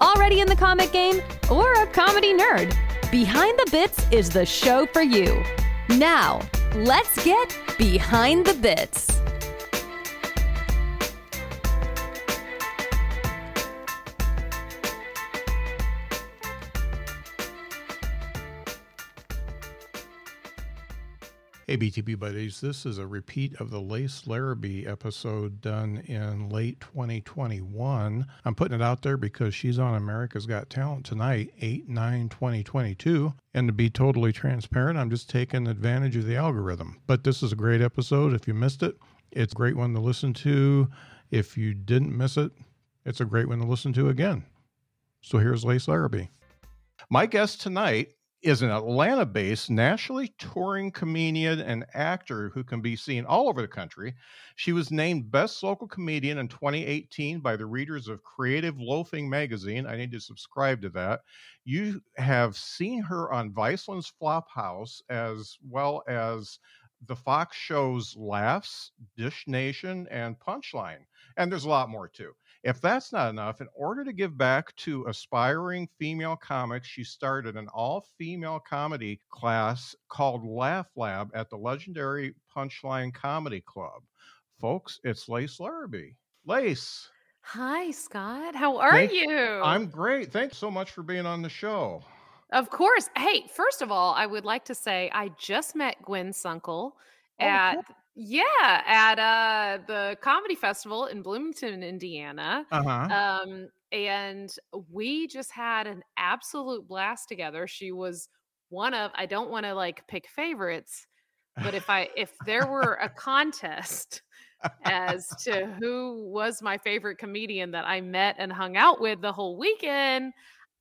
already in the comic game, or a comedy nerd, Behind the Bits is the show for you. Now, let's get Behind the Bits. Hey, BTB buddies, this is a repeat of the Lace Larrabee episode done in late 2021. I'm putting it out there because she's on America's Got Talent tonight, 8 9 2022. And to be totally transparent, I'm just taking advantage of the algorithm. But this is a great episode. If you missed it, it's a great one to listen to. If you didn't miss it, it's a great one to listen to again. So here's Lace Larrabee. My guest tonight is an Atlanta based, nationally touring comedian and actor who can be seen all over the country. She was named Best Local Comedian in 2018 by the readers of Creative Loafing magazine. I need to subscribe to that. You have seen her on Viceland's Flophouse as well as the Fox shows Laughs, Dish Nation, and Punchline. And there's a lot more too. If that's not enough, in order to give back to aspiring female comics, she started an all female comedy class called Laugh Lab at the legendary Punchline Comedy Club. Folks, it's Lace Larrabee. Lace. Hi, Scott. How are Thank- you? I'm great. Thanks so much for being on the show. Of course. Hey, first of all, I would like to say I just met Gwen Sunkel Oh, at cool. Yeah at uh the comedy festival in Bloomington, Indiana. Uh huh. Um, and we just had an absolute blast together. She was one of I don't want to like pick favorites, but if I if there were a contest as to who was my favorite comedian that I met and hung out with the whole weekend,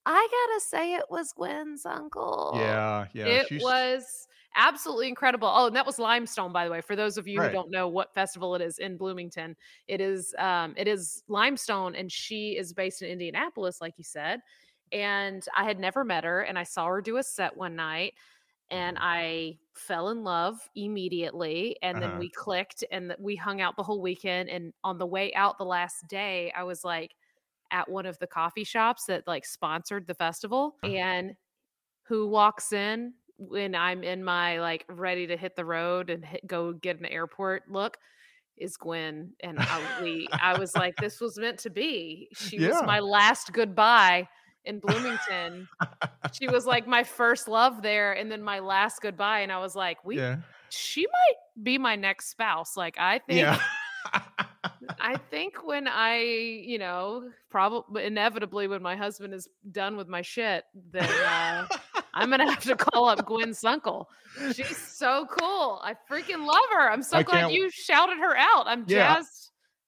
I gotta say it was Gwen Sunkel. yeah, yeah. it she's- was absolutely incredible. Oh, and that was Limestone, by the way. For those of you Right. who don't know what festival it is in Bloomington, it is um, it is Limestone, and she is based in Indianapolis, like you said. And I had never met her, and I saw her do a set one night, and I fell in love immediately. And then Uh-huh. we clicked, and we hung out the whole weekend. And on the way out the last day, I was like at one of the coffee shops that like sponsored the festival, Uh-huh. and who walks in when I'm in my like ready to hit the road and hit, go get an airport look is Gwen and I, we I was like this was meant to be. She Yeah. was my last goodbye in Bloomington. she was like my first love there and then my last goodbye and I was like we yeah. she might be my next spouse. Like I think Yeah. I think when I, you know, probably inevitably when my husband is done with my shit, then uh, I'm gonna have to call up Gwen Sunkel. She's so cool. I freaking love her. I'm so I glad you shouted her out. I'm Yeah. jazzed.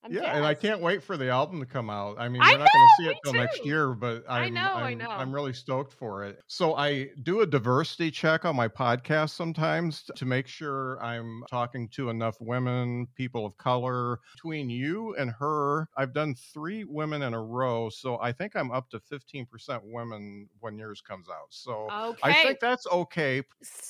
I'm yeah, and I can't wait for the album to come out. I mean, we're not going to see it till next year, but I'm, I know, I I'm, know. I'm really stoked for it. So I do a diversity check on my podcast sometimes to make sure I'm talking to enough women, people of color. Between you and her, I've done three women in a row, so I think I'm up to 15% women when yours comes out. So Okay. I think that's okay.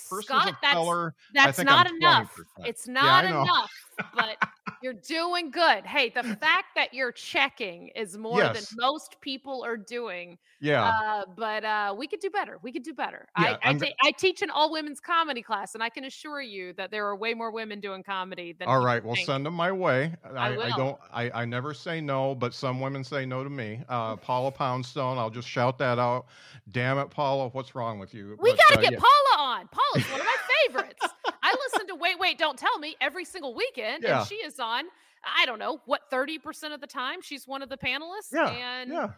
Persons Scott, of that's color, that's think not I'm enough. 20%. It's not I know. enough, but you're doing good. Hey, the fact that you're checking is more Yes. than most people are doing. yeah. Uh, but uh, we could do better. We could do better. Yeah, I I, ta- I teach an all women's comedy class, and I can assure you that there are way more women doing comedy than. All right. well, think. send them my way. I, I, will. don't. I, I never say no, but some women say no to me. Uh, Paula Poundstone, I'll just shout that out. Damn it, Paula, what's wrong with you? We got to uh, get yeah. Paula on. Paula's one of my favorites. I listen to Wait, Wait, Don't Tell Me every single weekend, Yeah. and she is on. I don't know what thirty percent of the time she's one of the panelists. Yeah, and yeah.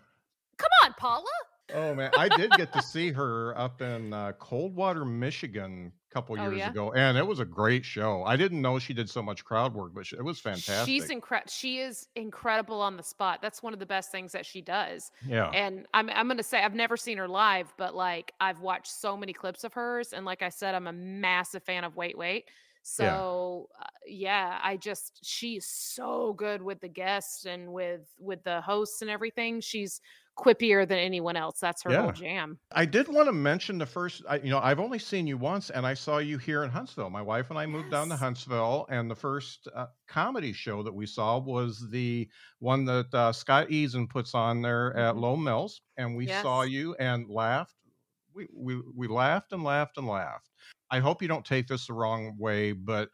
come on, Paula. Oh man, I did get to see her up in uh, Coldwater, Michigan, couple Oh, years yeah? ago, and it was a great show. I didn't know she did so much crowd work, but she, it was fantastic. She's incredible. She is incredible on the spot. That's one of the best things that she does. yeah, And I'm I'm gonna say I've never seen her live, but like I've watched so many clips of hers, and like I said, I'm a massive fan of Wait Wait. So uh, yeah, I just she's so good with the guests and with with the hosts and everything. She's quippier than anyone else. That's her Yeah. whole jam. I did want to mention the first. I, you know, I've only seen you once, and I saw you here in Huntsville. My wife and I moved down to Huntsville, and the first uh, comedy show that we saw was the one that uh, Scott Eason puts on there at Mhm. Lowe Mills, and we saw you and laughed. We, we we laughed and laughed and laughed. I hope you don't take this the wrong way, but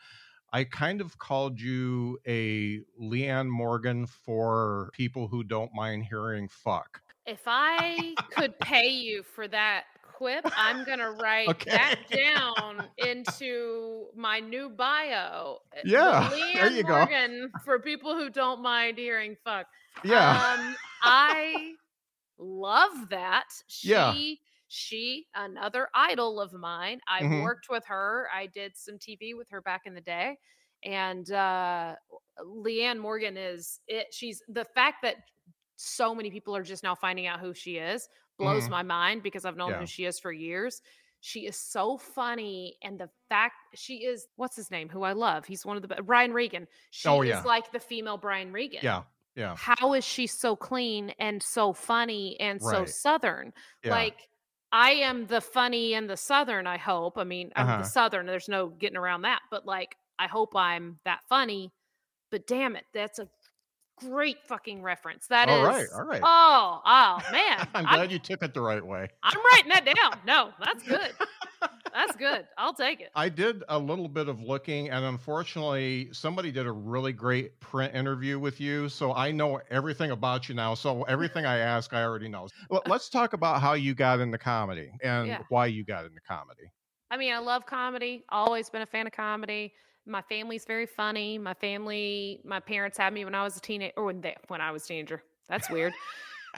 I kind of called you a Leanne Morgan for people who don't mind hearing fuck. If I could pay you for that quip, I'm gonna write that down into my new bio. The Yeah, there Leanne you go. For people who don't mind hearing fuck. Yeah. Um, I love that. She Yeah. she another idol of mine. I've Mhm. worked with her. I did some TV with her back in the day. And uh Leanne Morgan is it she's the fact that so many people are just now finding out who she is blows Mhm. my mind because I've known Yeah. who she is for years. She is so funny, and the fact she is what's his name, who I love. He's one of the Brian Regan. She Oh, is yeah. like the female Brian Regan. Yeah. Yeah. How is she so clean and so funny and so southern? Yeah. Like I am the funny and the southern. I hope. I mean, I'm Uh-huh. the southern. There's no getting around that. But like, I hope I'm that funny. But damn it, that's a great fucking reference. That is. All right, all right. Oh, oh man. I'm I'm, glad you took it the right way. I'm writing that down. No, that's good. That's good. I'll take it. I did a little bit of looking, and unfortunately, somebody did a really great print interview with you. So I know everything about you now. So everything I ask, I already know. Let's talk about how you got into comedy and Yeah. why you got into comedy. I mean, I love comedy. Always been a fan of comedy. My family's very funny. My family, my parents had me when I was a teenager, or when they, when I was a teenager. That's weird.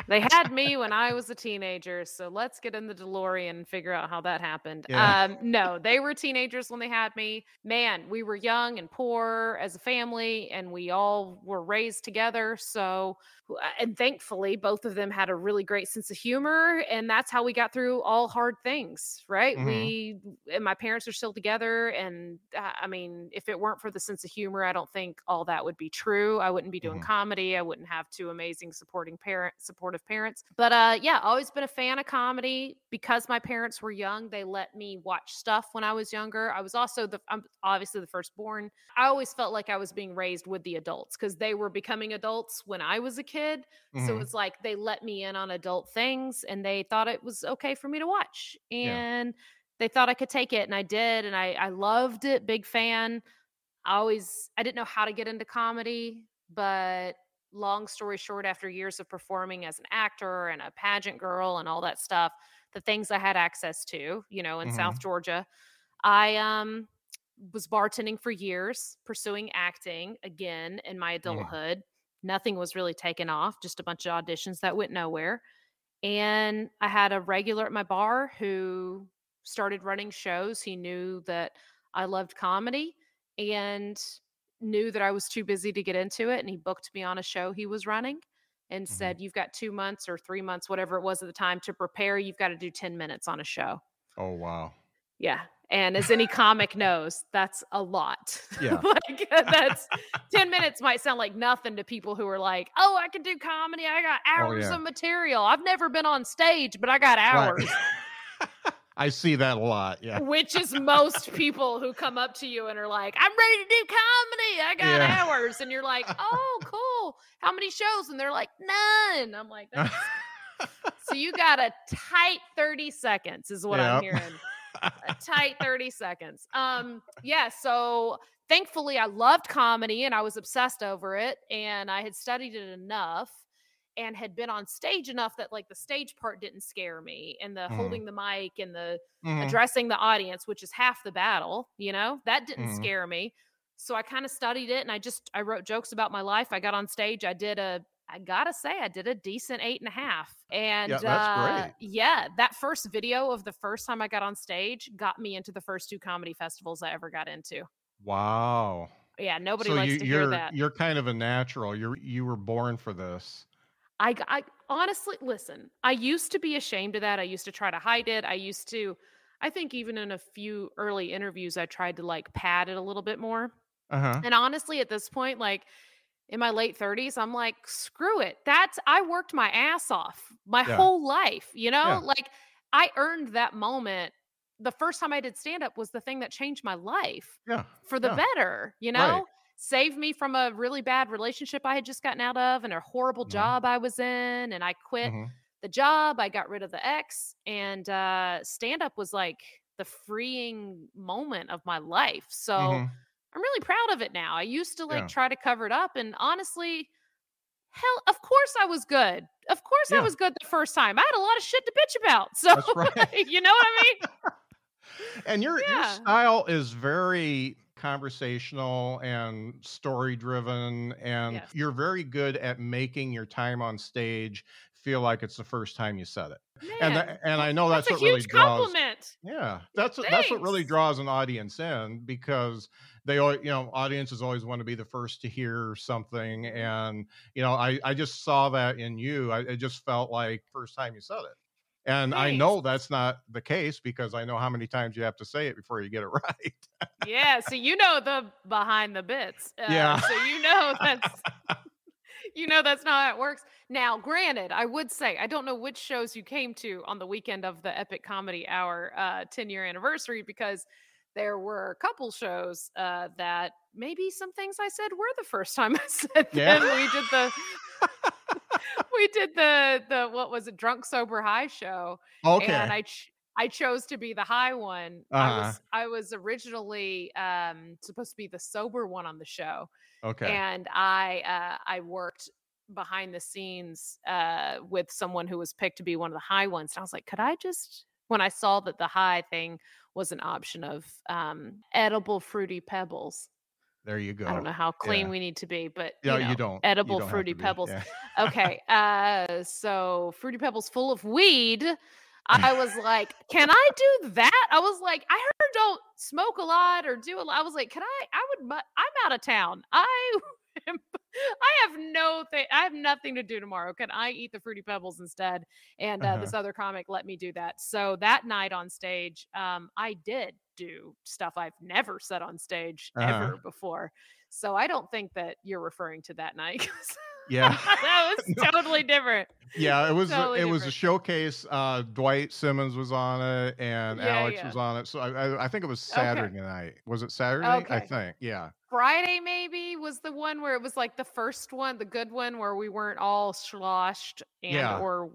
They had me when I was a teenager. So let's get in the DeLorean and figure out how that happened. Yeah. Um, no, they were teenagers when they had me. Man, we were young and poor as a family, and we all were raised together. So, and thankfully, both of them had a really great sense of humor, and that's how we got through all hard things, right? Mhm. We and my parents are still together, and uh, I mean, if it weren't for the sense of humor, I don't think all that would be true. I wouldn't be doing Mhm. comedy. I wouldn't have two amazing supporting parent supportive parents. But uh, yeah, always been a fan of comedy because my parents were young. They let me watch stuff when I was younger. I was also the I'm obviously the firstborn. I always felt like I was being raised with the adults because they were becoming adults when I was a kid. So Mhm. it's like they let me in on adult things and they thought it was okay for me to watch. Yeah. And they thought I could take it and I did and I I loved it, big fan. I always I didn't know how to get into comedy, but long story short after years of performing as an actor and a pageant girl and all that stuff, the things I had access to, you know, in Mhm. South Georgia, I um was bartending for years, pursuing acting again in my adulthood. Nothing was really taken off, just a bunch of auditions that went nowhere. And I had a regular at my bar who started running shows. He knew that I loved comedy and knew that I was too busy to get into it. And he booked me on a show he was running and Mhm. said, You've got two months or three months, whatever it was at the time, to prepare. You've got to do 10 minutes on a show. Oh, wow. Yeah. And as any comic knows, that's a lot. Yeah. like that's 10 minutes might sound like nothing to people who are like, oh, I can do comedy. I got hours Oh, yeah. of material. I've never been on stage, but I got hours. Right. I see that a lot. Yeah. Which is most people who come up to you and are like, I'm ready to do comedy. I got Yeah. hours. And you're like, oh, cool. How many shows? And they're like, none. I'm like, so you got a tight 30 seconds, is what I'm hearing. a tight 30 seconds. Um, yeah, so thankfully I loved comedy and I was obsessed over it and I had studied it enough and had been on stage enough that like the stage part didn't scare me and the Mhm. holding the mic and the Mhm. addressing the audience, which is half the battle, you know, that didn't Mhm. scare me. So I kind of studied it and I just I wrote jokes about my life. I got on stage, I did a I gotta say, I did a decent eight and a half. And Yeah, that's uh, great. yeah, that first video of the first time I got on stage got me into the first two comedy festivals I ever got into. Wow. Yeah, nobody so likes you, to you're hear that. you're kind of a natural. You're you were born for this. I, I honestly listen. I used to be ashamed of that. I used to try to hide it. I used to. I think even in a few early interviews, I tried to like pad it a little bit more. Uh huh. And honestly, at this point, like in my late 30s, I'm like, screw it. That's I worked my ass off my Yeah. whole life, you know? Yeah. Like I earned that moment. The first time I did stand up was the thing that changed my life Yeah. for the Yeah. better, you Right. Saved me from a really bad relationship I had just gotten out of and a horrible Mhm. job I was in. And I quit Mhm. the job. I got rid of the ex. And uh stand up was like the freeing moment of my life. So Mhm. I'm really proud of it now. I used to like Yeah. try to cover it up, and honestly, hell, of course I was good. Of course I was good the first time. I had a lot of shit to bitch about. So right. you know what I mean? And your your style is very conversational and story driven and Yes. you're very good at making your time on stage feel like it's the first time you said it. and Man, and I know that's, that's a what really huge draws compliment. Yeah, that's what that's what really draws an audience in because they al- you know audiences always want to be the first to hear something, and you know I I just saw that in you. I it just felt like first time you said it, and I know that's not the case because I know how many times you have to say it before you get it right. Yeah, so you know the behind the bits. Uh, Yeah. So you know that's you know that's not how it works. Now, granted, I would say I don't know which shows you came to on the weekend of the Epic Comedy Hour uh 10 year anniversary because there were a couple shows uh that maybe some things I said were the first time I said Yeah. them. We did the we did the the what was it drunk sober high show okay, and I ch- I chose to be the high one. I Uh-huh. was I was originally um supposed to be the sober one on the show, okay, and I uh, I worked behind the scenes uh, with someone who was picked to be one of the high ones. And I was like, could I just when I saw that the high thing was an option of um, edible fruity pebbles. There you go. I don't know how clean Yeah. we need to be, but Yeah, you, know, you don't. You edible don't fruity pebbles. Yeah. okay uh so fruity pebbles full of weed. I was like can i do that? I was like i heard don't smoke a lot or do a lot i was like can i? I would i'm out of town. I am i have no thing i have nothing to do tomorrow. Can i eat the fruity pebbles instead? And uh, Uh-huh. this other comic let me do that. So that night on stage um i did do stuff i've never said on stage Uh-huh. ever before so i don't think that you're referring to that night. Yeah. that was No. totally different. Yeah, it was a- Totally it was a showcase. Uh, Dwight Simmons was on it, and Yeah, Alex yeah. was on it. So I, I, think it was Okay. Saturday night. Was it Saturday? I think. Yeah. Friday maybe was the one where it was like the first one, the good one where we weren't all sloshed and Yeah. or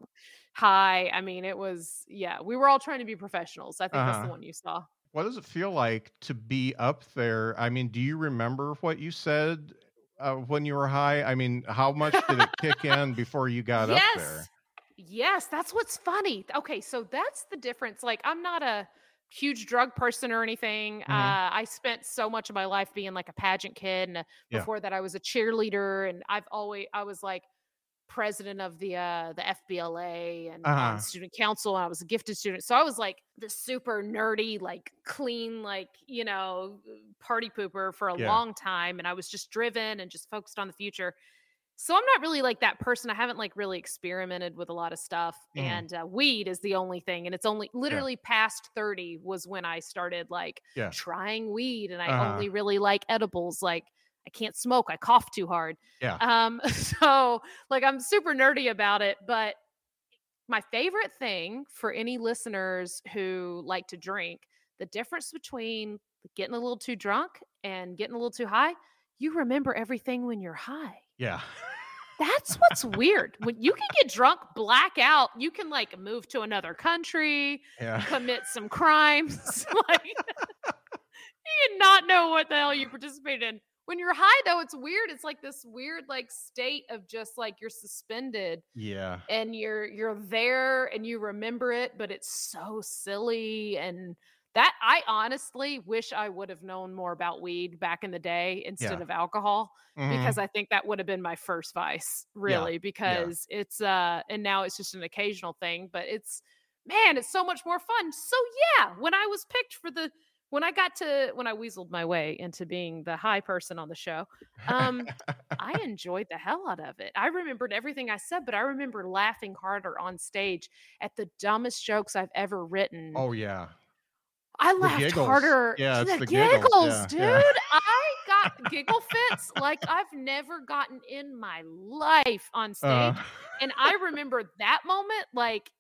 high. I mean, it was yeah, we were all trying to be professionals. I think that's Uh-huh. the one you saw. What does it feel like to be up there? I mean, do you remember what you said uh, when you were high? I mean, how much did it kick in before you got up there? yes. Yes, that's what's funny. Okay, so that's the difference. Like I'm not a huge drug person or anything. Mhm. Uh, I spent so much of my life being like a pageant kid, and Yeah. before that, I was a cheerleader, and I've always I was like president of the uh the FBLA and Uh-huh. student council and I was a gifted student. So I was like the super nerdy, like clean, like, you know, party pooper for a Yeah. long time. And I was just driven and just focused on the future. So I'm not really like that person. I haven't like really experimented with a lot of stuff. Mhm. And uh, weed is the only thing. And it's only literally past 30 was when I started like Yeah. trying weed. And I Uh-huh. only really like edibles. Like I can't smoke. I cough too hard. Yeah. Um, so like I'm super nerdy about it, but my favorite thing for any listeners who like to drink, the difference between getting a little too drunk and getting a little too high, you remember everything when you're high. Yeah. That's what's weird. When you can get drunk, black out, you can like move to another country, Yeah. commit some crimes. like you not know what the hell you participated in. When you're high though, it's weird. It's like this weird like state of just like you're suspended Yeah. and you're you're there and you remember it, but it's so silly and that I honestly wish I would have known more about weed back in the day instead Yeah. of alcohol Mhm. because I think that would have been my first vice, really, because it's uh and now it's just an occasional thing, but it's man, it's so much more fun. So yeah, when I was picked for the when I got to when I weaseled my way into being the high person on the show, um, I enjoyed the hell out of it. I remembered everything I said, but I remember laughing harder on stage at the dumbest jokes I've ever written. oh yeah. I the laughed giggles. harder. Yeah, the, the giggles. giggles, Yeah, dude. yeah. I got giggle fits like I've never gotten in my life on stage. Uh, and I remember that moment like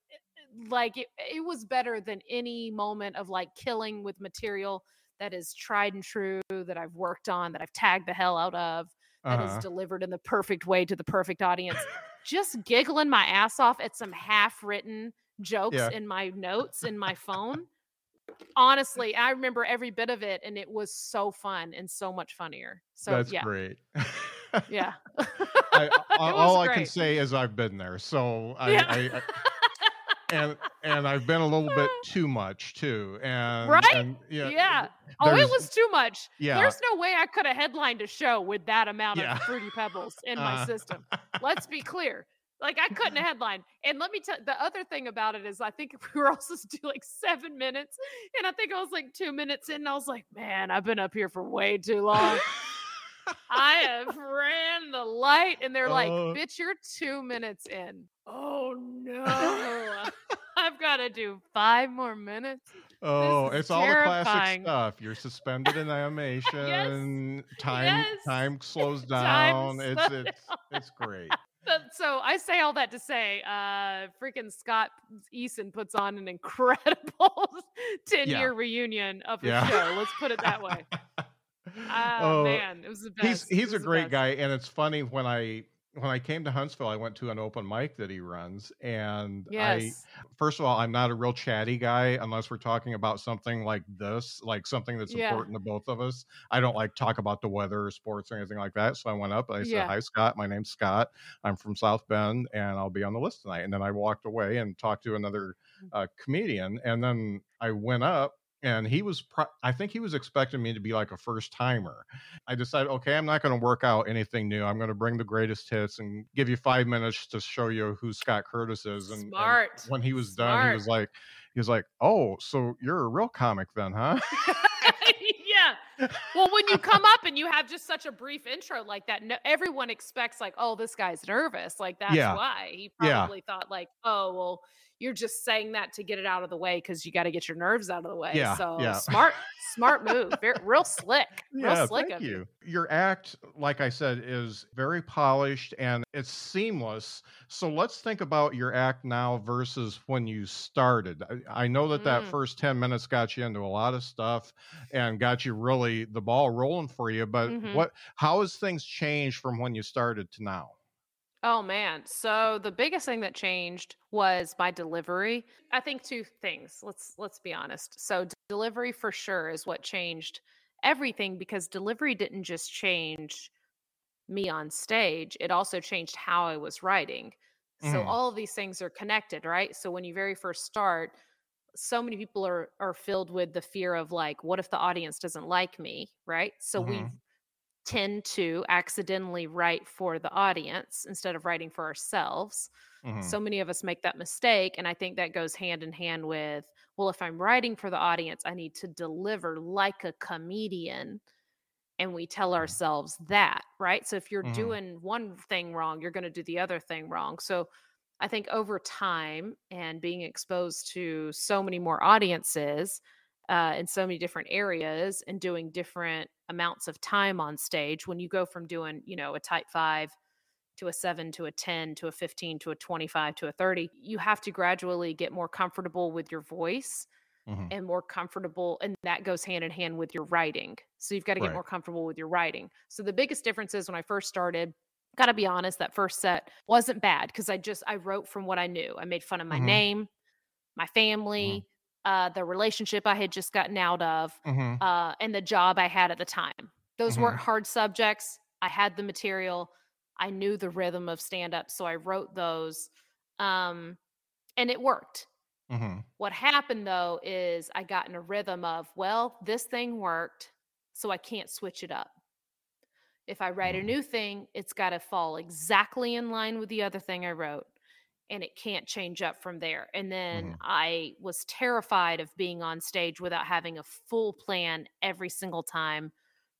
like it, it was better than any moment of like killing with material that is tried and true that I've worked on that I've tagged the hell out of that is uh-huh. delivered in the perfect way to the perfect audience. Just giggling my ass off at some half written jokes Yeah. in my notes in my phone. Honestly, I remember every bit of it and it was so fun and so much funnier. So That's yeah. great. Yeah. I, all all I can say is I've been there. So I, Yeah. I, I and and I've been a little bit too much too. And Right? and, yeah. Yeah. Oh, it was too much. Yeah. There's no way I could have headlined a show with that amount Yeah. of fruity pebbles in my Uh, system. Let's be clear. Like I couldn't have headlined. And let me tell the other thing about it is I think we were also to do like seven minutes. And I think I was like two minutes in. And I was like, man, I've been up here for way too long. I have ran the light. And they're like, Oh. bitch, you're two minutes in. Oh no. I've got to do five more minutes. Oh, is it's all the classic stuff. You're suspended in animation. Time Yes. time slows Time down. it's slow it's it's great. So I say all that to say, uh, freaking Scott Eason puts on an incredible 10 Yeah. year reunion of a Yeah. show. Let's put it that way. Oh, Oh, man, it was the best. he's he's a great guy and it's funny when i when i came to huntsville i went to an open mic that he runs and i first of all i'm not a real chatty guy unless we're talking about something like this like something that's Yeah. important to both of us i don't like talk about the weather or sports or anything like that so i went up and i said Yeah. hi scott my name's scott i'm from south bend and i'll be on the list tonight and then i walked away and talked to another Mm. uh, comedian and then i went up and he was pro- i think he was expecting me to be like a first timer I decided, okay, I'm not going to work out anything new. I'm going to bring the greatest hits and give you five minutes to show you who Scott Curtis is. And, and Smart. when he was done, he was like, he was like, oh, so you're a real comic then, huh? yeah. Well, when you come up and you have just such a brief intro like that, no, everyone expects like, oh, this guy's nervous. Like that's Yeah. why he Yeah. probably thought like, oh, well, you're just saying that to get it out of the way because you got to get your nerves out of the way. Yeah, So yeah. smart, smart move. Very, real slick. Real yeah, slick thank of you. Your act, like I said, is very polished and it's seamless. So let's think about your act now versus when you started. I, I know that that Mm. first 10 minutes got you into a lot of stuff and got you really the ball rolling for you, but Mhm. what how has things changed from when you started to now? Oh man. So the biggest thing that changed was my delivery. I think two things. Let's let's be honest. So delivery for sure is what changed everything because delivery didn't just change me on stage, it also changed how I was writing. So Mhm. all of these things are connected, right? So when you very first start, so many people are are filled with the fear of like what if the audience doesn't like me, right? So we Mhm. Tend to accidentally write for the audience instead of writing for ourselves. Mhm. So many of us make that mistake. And I think that goes hand in hand with, well, if I'm writing for the audience, I need to deliver like a comedian. And we tell ourselves that, right? So if you're Mhm. doing one thing wrong, you're going to do the other thing wrong. So I think over time and being exposed to so many more audiences uh, in so many different areas and doing different amounts of time on stage, when you go from doing, you know, a type five to a seven to a 10 to a 15 to a 25 to a 30, you have to gradually get more comfortable with your voice Mhm. and more comfortable. And that goes hand in hand with your writing. So you've got to get Right. more comfortable with your writing. So the biggest difference is when I first started, got to be honest, that first set wasn't bad because I just, I wrote from what I knew. I made fun of my Mhm. name, my family, uh, the relationship I had just gotten out of, Mhm. uh, and the job I had at the time. Those Mhm. weren't hard subjects. I had the material. I knew the rhythm of stand up, so I wrote those, um, and it worked. hmm What happened though is I got in a rhythm of, well, this thing worked, so I can't switch it up. If I write a Mm. new thing, it's got to fall exactly in line with the other thing I wrote, and it can't change up from there. And then Mhm. I was terrified of being on stage without having a full plan every single time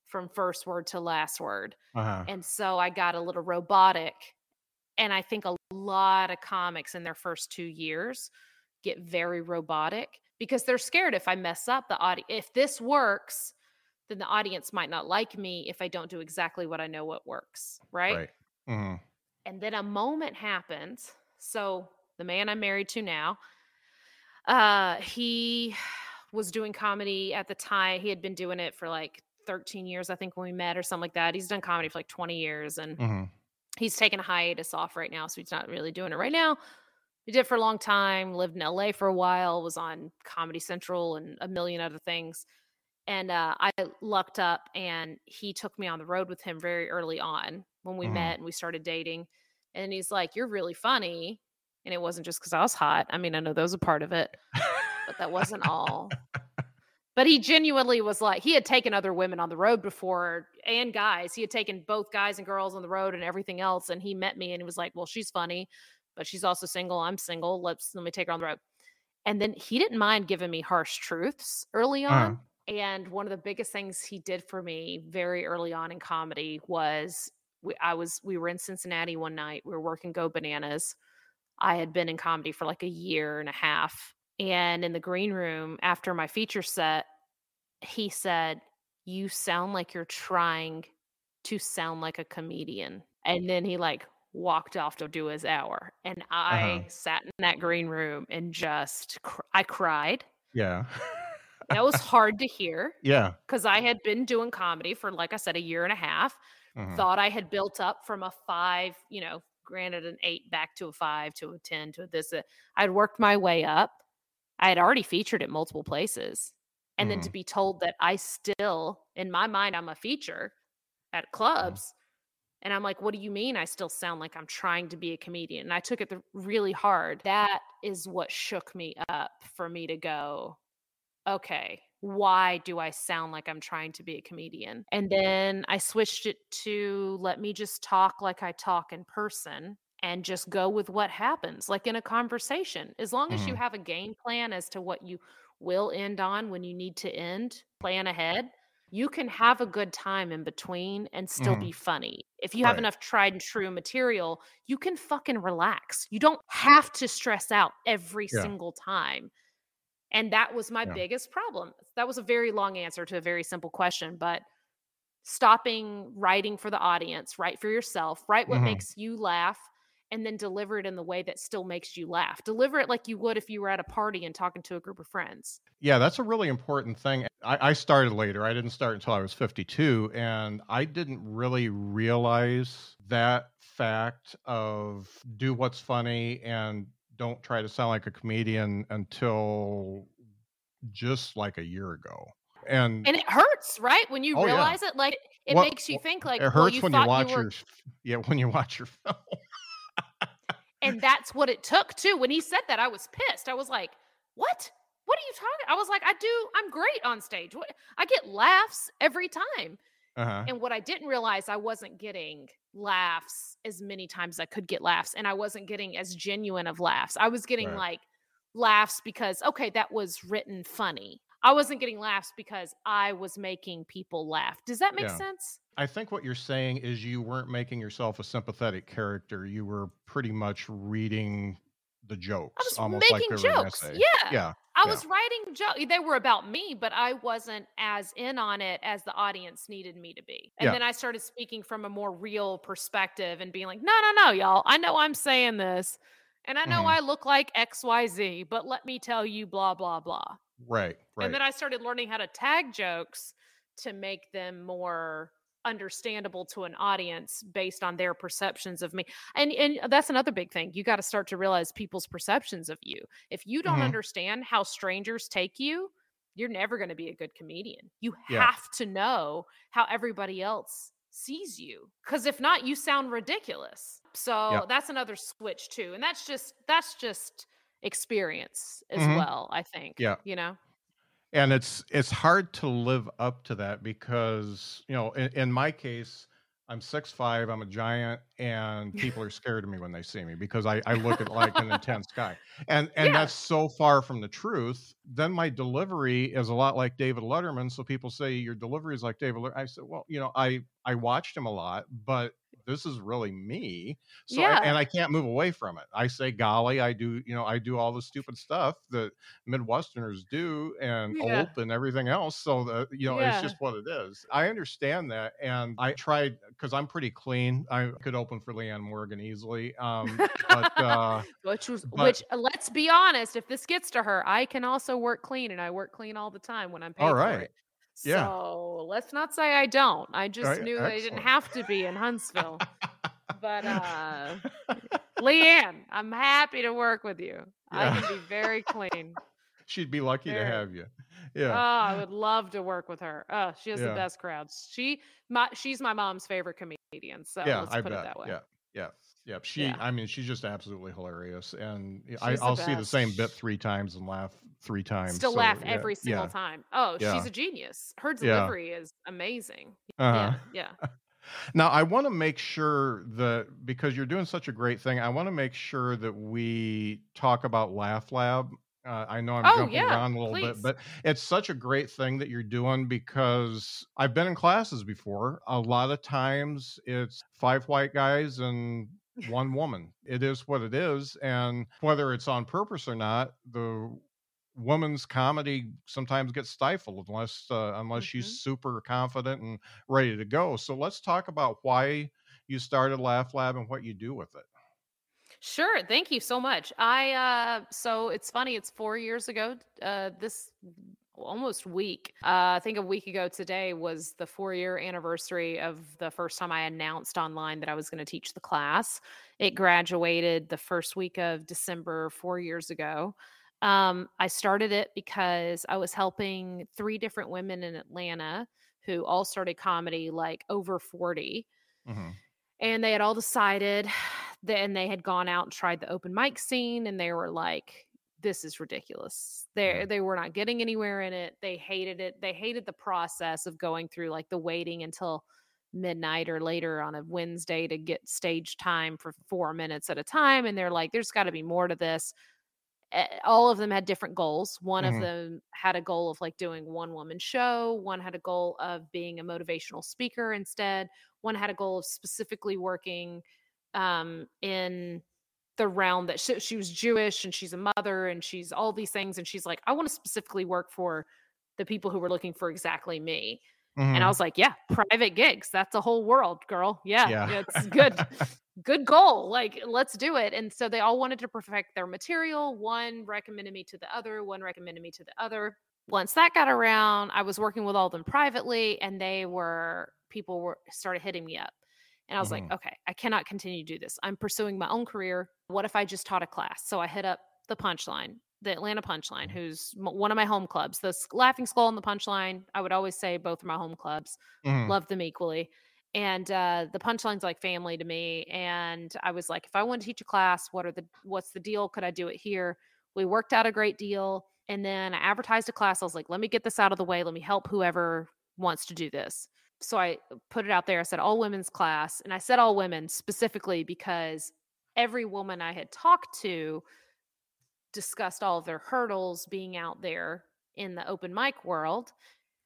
from first word to last word. Uh-huh. And so I got a little robotic. And I think a lot of comics in their first two years get very robotic because they're scared if I mess up the audience. If this works, then the audience might not like me if I don't do exactly what I know what works. Right. Right. hmm And then a moment happens. So the man I'm married to now, uh, he was doing comedy at the time. He had been doing it for like 13 years, I think, when we met or something like that. He's done comedy for like 20 years and hmm he's taking a hiatus off right now. So he's not really doing it right now. He did for a long time, lived in LA for a while, was on Comedy Central and a million other things. And uh, I lucked up and he took me on the road with him very early on when we Mhm. met and we started dating. And he's like, You're really funny. And it wasn't just because I was hot. I mean, I know that was a part of it, but that wasn't all. But he genuinely was like, he had taken other women on the road before and guys. He had taken both guys and girls on the road and everything else. And he met me and he was like, Well, she's funny, but she's also single. I'm single. Let's let me take her on the road. And then he didn't mind giving me harsh truths early on. Uh-huh. And one of the biggest things he did for me very early on in comedy was we, I was we were in Cincinnati one night. We were working Go Bananas. I had been in comedy for like a year and a half. And in the green room after my feature set, he said, You sound like you're trying to sound like a comedian. And then he like walked off to do his hour. And I Uh-huh. sat in that green room and just, cr- I cried. Yeah. That was hard to hear yeah. because I had been doing comedy for, like I said, a year and a half. Mhm. Thought I had built up from a five, you know, granted an eight back to a five to a 10 to a this. uh, I'd worked my way up. I had already featured at multiple places. And then to be told that I still, in my mind, I'm a feature at clubs. And I'm like, what do you mean I still sound like I'm trying to be a comedian? And I took it the, really hard. That is what shook me up for me to go, okay, why do I sound like I'm trying to be a comedian? And then I switched it to let me just talk like I talk in person and just go with what happens, like in a conversation. As long as you Mhm. have a game plan as to what you will end on when you need to end, plan ahead. You can have a good time in between and still Mhm. be funny. If you have Right. enough tried and true material, you can fucking relax. You don't have to stress out every Yeah. single time. And that was my Yeah. biggest problem. That was a very long answer to a very simple question, but stopping writing for the audience, write for yourself, write what Mhm. makes you laugh, and then deliver it in the way that still makes you laugh. Deliver it like you would if you were at a party and talking to a group of friends. Yeah, that's a really important thing. I, I started later. I didn't start until I was 52, and I didn't really realize that fact of do what's funny and don't try to sound like a comedian until just like a year ago. And, And it hurts, right? When you Oh, yeah. realize it, like it What- makes you think like it well, hurts you when you watch were, your yeah when you watch your film. and that's what it took too. When he said that, I was pissed. I was like, "What? What are you talking?" I was like, "I do. I'm great on stage. What? I get laughs every time." Uh-huh. And what I didn't realize, I wasn't getting laughs as many times as I could get laughs, and I wasn't getting as genuine of laughs. I was getting Right. like laughs because okay, that was written funny. I wasn't getting laughs because I was making people laugh. Does that make Yeah. sense? I think what you're saying is you weren't making yourself a sympathetic character. You were pretty much reading the jokes, I was almost making an jokes. Yeah. Yeah. I Yeah. was writing jokes. They were about me, but I wasn't as in on it as the audience needed me to be. And Yeah. then I started speaking from a more real perspective and being like, no, no, no, y'all. I know I'm saying this. And I know Mhm. I look like XYZ, but let me tell you, blah, blah, blah. Right. Right. And then I started learning how to tag jokes to make them more understandable to an audience based on their perceptions of me. And and that's another big thing. You got to start to realize people's perceptions of you. If you don't Mhm. understand how strangers take you, you're never going to be a good comedian. You Yeah. have to know how everybody else sees you cuz if not you sound ridiculous. So Yeah. that's another switch too. And that's just that's just experience as Mhm. well, I think. Yeah. You know? And it's it's hard to live up to that because you know in, in my case i'm six five i'm a giant and people are scared of me when they see me because i, I look at like an intense guy and and Yeah. that's so far from the truth then my delivery is a lot like david letterman so people say your delivery is like david Letterman. i said well you know i i watched him a lot but this is really me so I- and i can't move away from it. I say golly i do you know i do all the stupid stuff that midwesterners do and Yeah. old and everything else so the you know it's just what it is. I understand that and i tried because i'm pretty clean. I could open for leanne morgan easily um but uh which was but- which uh, let's be honest, if this gets to her, I can also work clean and I work clean all the time when I'm paid All for it. Yeah. So let's not say I don't. I just Right, knew I didn't have to be in Huntsville. but uh Leanne, I'm happy to work with you. I can be very clean. she'd be lucky to have you Yeah. Oh, I would love to work with her. Oh, she has Yeah. the best crowds. She my she's my mom's favorite comedian. So yeah let's i put bet it that way. yeah yeah yeah she Yeah. i mean she's just absolutely hilarious and I, She's the i'll see the same bit three times and laugh three times Still so, laugh yeah, every single yeah. time. Oh, she's a genius. Her delivery is amazing. uh-huh. Yeah, yeah. Now, I want to make sure that because you're doing such a great thing, I want to make sure that we talk about Laugh Lab. Uh, I know I'm Oh, jumping around a little please. bit, but it's such a great thing that you're doing because I've been in classes before. A lot of times it's five white guys and one woman. It is what it is. And whether it's on purpose or not, the woman's comedy sometimes gets stifled unless uh, unless Mhm. she's super confident and ready to go. So let's talk about why you started Laugh Lab and what you do with it. Sure. Thank you so much. I uh so it's funny, it's four years ago, uh this almost week. Uh I think a week ago today was the four year anniversary of the first time I announced online that I was going to teach the class. It graduated the first week of December four years ago. Um, I started it because I was helping three different women in Atlanta who all started comedy like over 40 Mhm. and they had all decided then they had gone out and tried the open mic scene and they were like this is ridiculous. They they were not getting anywhere in it. They hated it. They hated the process of going through like the waiting until midnight or later on a wednesday to get stage time for four minutes at a time and they're like there's got to be more to this. All of them had different goals. One Mhm. of them had a goal of like doing one woman show. One had a goal of being a motivational speaker instead. One had a goal of specifically working um, in the realm that she, she was Jewish and she's a mother and she's all these things. And she's like, I want to specifically work for the people who were looking for exactly me. And I Mhm. was like, yeah, private gigs. That's a whole world, girl. Yeah, Yeah. yeah, it's good. good goal. Like, let's do it. And so they all wanted to perfect their material. One recommended me to the other, one recommended me to the other. Once that got around, I was working with all of them privately, and they were people were started hitting me up. And I was Mhm. like, okay, I cannot continue to do this. I'm pursuing my own career. What if I just taught a class? So I hit up the Punchline, the Atlanta Punchline, who's m- one of my home clubs. The Laughing Skull and the Punchline, I would always say both are my home clubs Mhm. love them equally. And uh, the punchline's like family to me. And I was like, if I want to teach a class, what are the what's the deal? Could I do it here? We worked out a great deal. And then I advertised a class. I was like, let me get this out of the way. Let me help whoever wants to do this. So I put it out there. I said all women's class. And I said all women specifically because every woman I had talked to discussed all of their hurdles being out there in the open mic world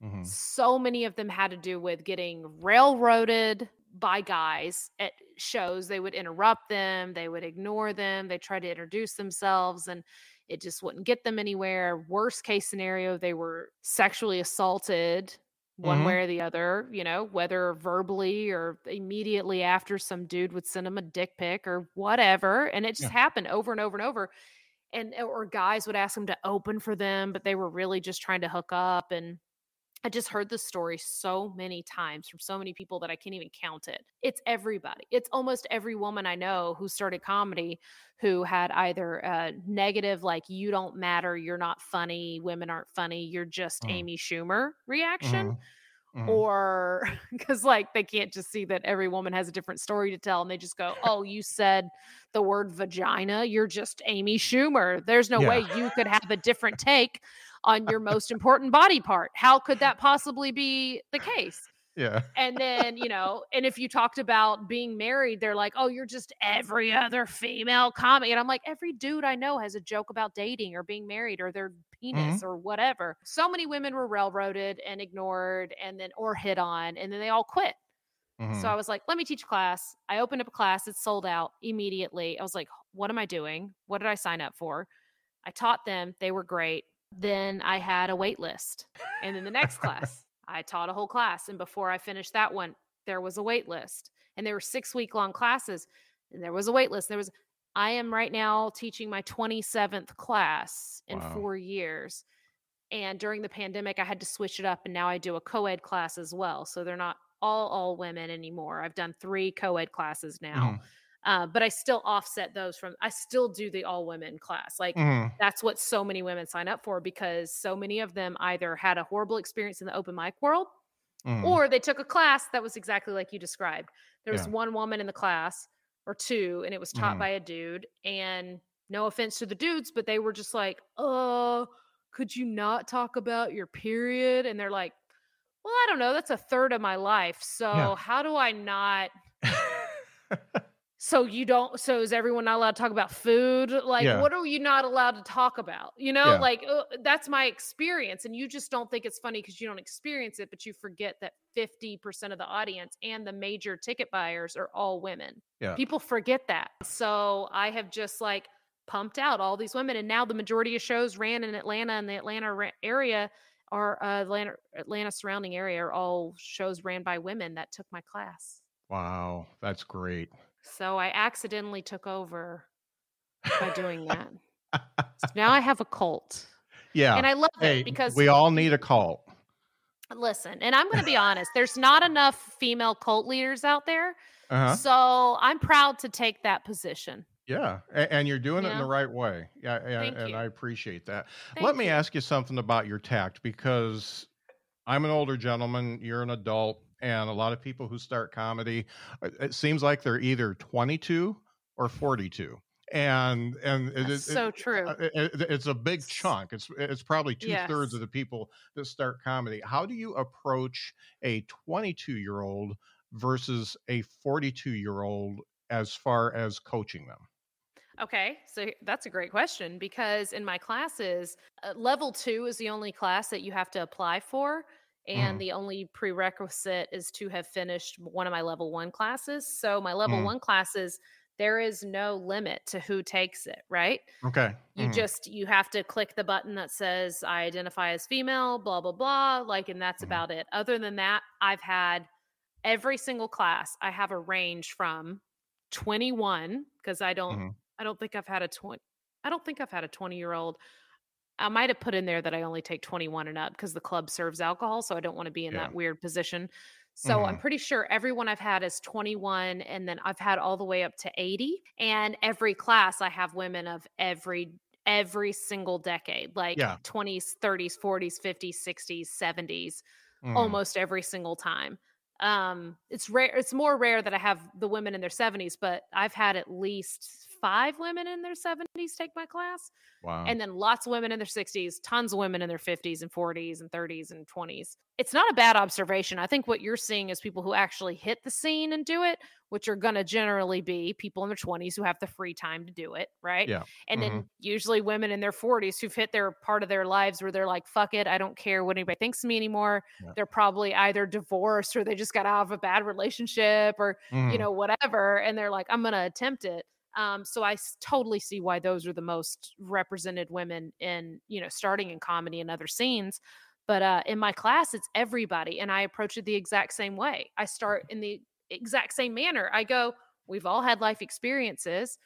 Mhm. so many of them had to do with getting railroaded by guys at shows they would interrupt them they would ignore them they tried to introduce themselves and it just wouldn't get them anywhere worst case scenario they were sexually assaulted one Mhm. way or the other you know whether verbally or immediately after some dude would send them a dick pic or whatever and it just Yeah. happened over and over and over and or guys would ask them to open for them but they were really just trying to hook up and I just heard this story so many times from so many people that I can't even count it. It's everybody. It's almost every woman I know who started comedy who had either a negative, like, you don't matter, you're not funny, women aren't funny, you're just Mm. Amy Schumer reaction, Mhm. Mm-hmm. or because like they can't just see that every woman has a different story to tell and they just go oh you said the word vagina you're just amy schumer there's no yeah. way you could have a different take on your most important body part how could that possibly be the case yeah. And then, you know, and if you talked about being married, they're like, oh, you're just every other female comic. And I'm like, every dude I know has a joke about dating or being married or their penis mm-hmm. or whatever. So many women were railroaded and ignored and then, or hit on, and then they all quit. Mm-hmm. So I was like, let me teach class. I opened up a class, it sold out immediately. I was like, what am I doing? What did I sign up for? I taught them, they were great. Then I had a wait list. And then the next class, I taught a whole class. And before I finished that one, there was a wait list. And there were six week long classes. And there was a wait list. There was, I am right now teaching my 27th class in wow. four years. And during the pandemic, I had to switch it up. And now I do a co ed class as well. So they're not all all women anymore. I've done three co ed classes now. Mm. Uh, but I still offset those from, I still do the all women class. Like mm. that's what so many women sign up for because so many of them either had a horrible experience in the open mic world mm. or they took a class that was exactly like you described. There was yeah. one woman in the class or two, and it was taught mm. by a dude. And no offense to the dudes, but they were just like, oh, could you not talk about your period? And they're like, well, I don't know. That's a third of my life. So yeah. how do I not? so you don't so is everyone not allowed to talk about food? Like yeah. what are you not allowed to talk about? You know yeah. like uh, that's my experience and you just don't think it's funny because you don't experience it but you forget that 50% of the audience and the major ticket buyers are all women. Yeah. People forget that. So i have just like pumped out all these women and now the majority of shows ran in atlanta and the atlanta area are uh, atlanta atlanta surrounding area are all shows ran by women that took my class. Wow that's great so I accidentally took over by doing that. so now I have a cult. Yeah. And I love hey, it because we all need a cult. Listen, and I'm going to be honest, there's not enough female cult leaders out there. Uh-huh. So I'm proud to take that position. Yeah, and, you're doing it in the right way. Yeah, and, and I appreciate that. Thank Let me you. ask you something about your tact because I'm an older gentleman, you're an adult and a lot of people who start comedy uh, it seems like they're either 22 or 42 and and it, it, so true. uh, it, it's a big chunk it's it's probably two-thirds yes. of the people that start comedy. How do you approach a 22 year old versus a 42 year old as far as coaching them? Okay, so that's a great question because in my classes, uh, level two is the only class that you have to apply for and mm. the only prerequisite is to have finished one of my level one classes. So my level mm. one classes, there is no limit to who takes it, right? Okay. You mm. just you have to click the button that says I identify as female, blah blah blah, like and that's mm-hmm. about it. Other than that, I've had every single class I have a range from 21 because I don't mm-hmm. I don't think I've had a 20 I don't think I've had a 20 year old I might have put in there that I only take 21 and up because the club serves alcohol. So I don't want to be in yeah. that weird position. So mm-hmm. I'm pretty sure everyone I've had is 21, and then I've had all the way up to 80. And every class, I have women of every every single decade, like yeah. 20s, 30s, 40s, 50s, 60s, 70s, mm. almost every single time. Um, it's rare. It's more rare that I have the women in their 70s, but I've had at least five women in their 70s take my class. Wow. And then lots of women in their 60s, tons of women in their 50s and 40s and 30s and 20s. It's not a bad observation. I think what you're seeing is people who actually hit the scene and do it, which are going to generally be people in their 20s who have the free time to do it. Right. Yeah. And mm-hmm. then usually women in their 40s who've hit their part of their lives where they're like, fuck it. I don't care what anybody thinks of me anymore. Yeah. They're probably either divorced or they just got out of a bad relationship or, mm-hmm. you know, whatever. And they're like, I'm going to attempt it. Um, so I totally see why those are the most represented women in, you know, starting in comedy and other scenes. But uh, in my class, it's everybody. And I approach it the exact same way. I start in the exact same manner. I go, we've all had life experiences.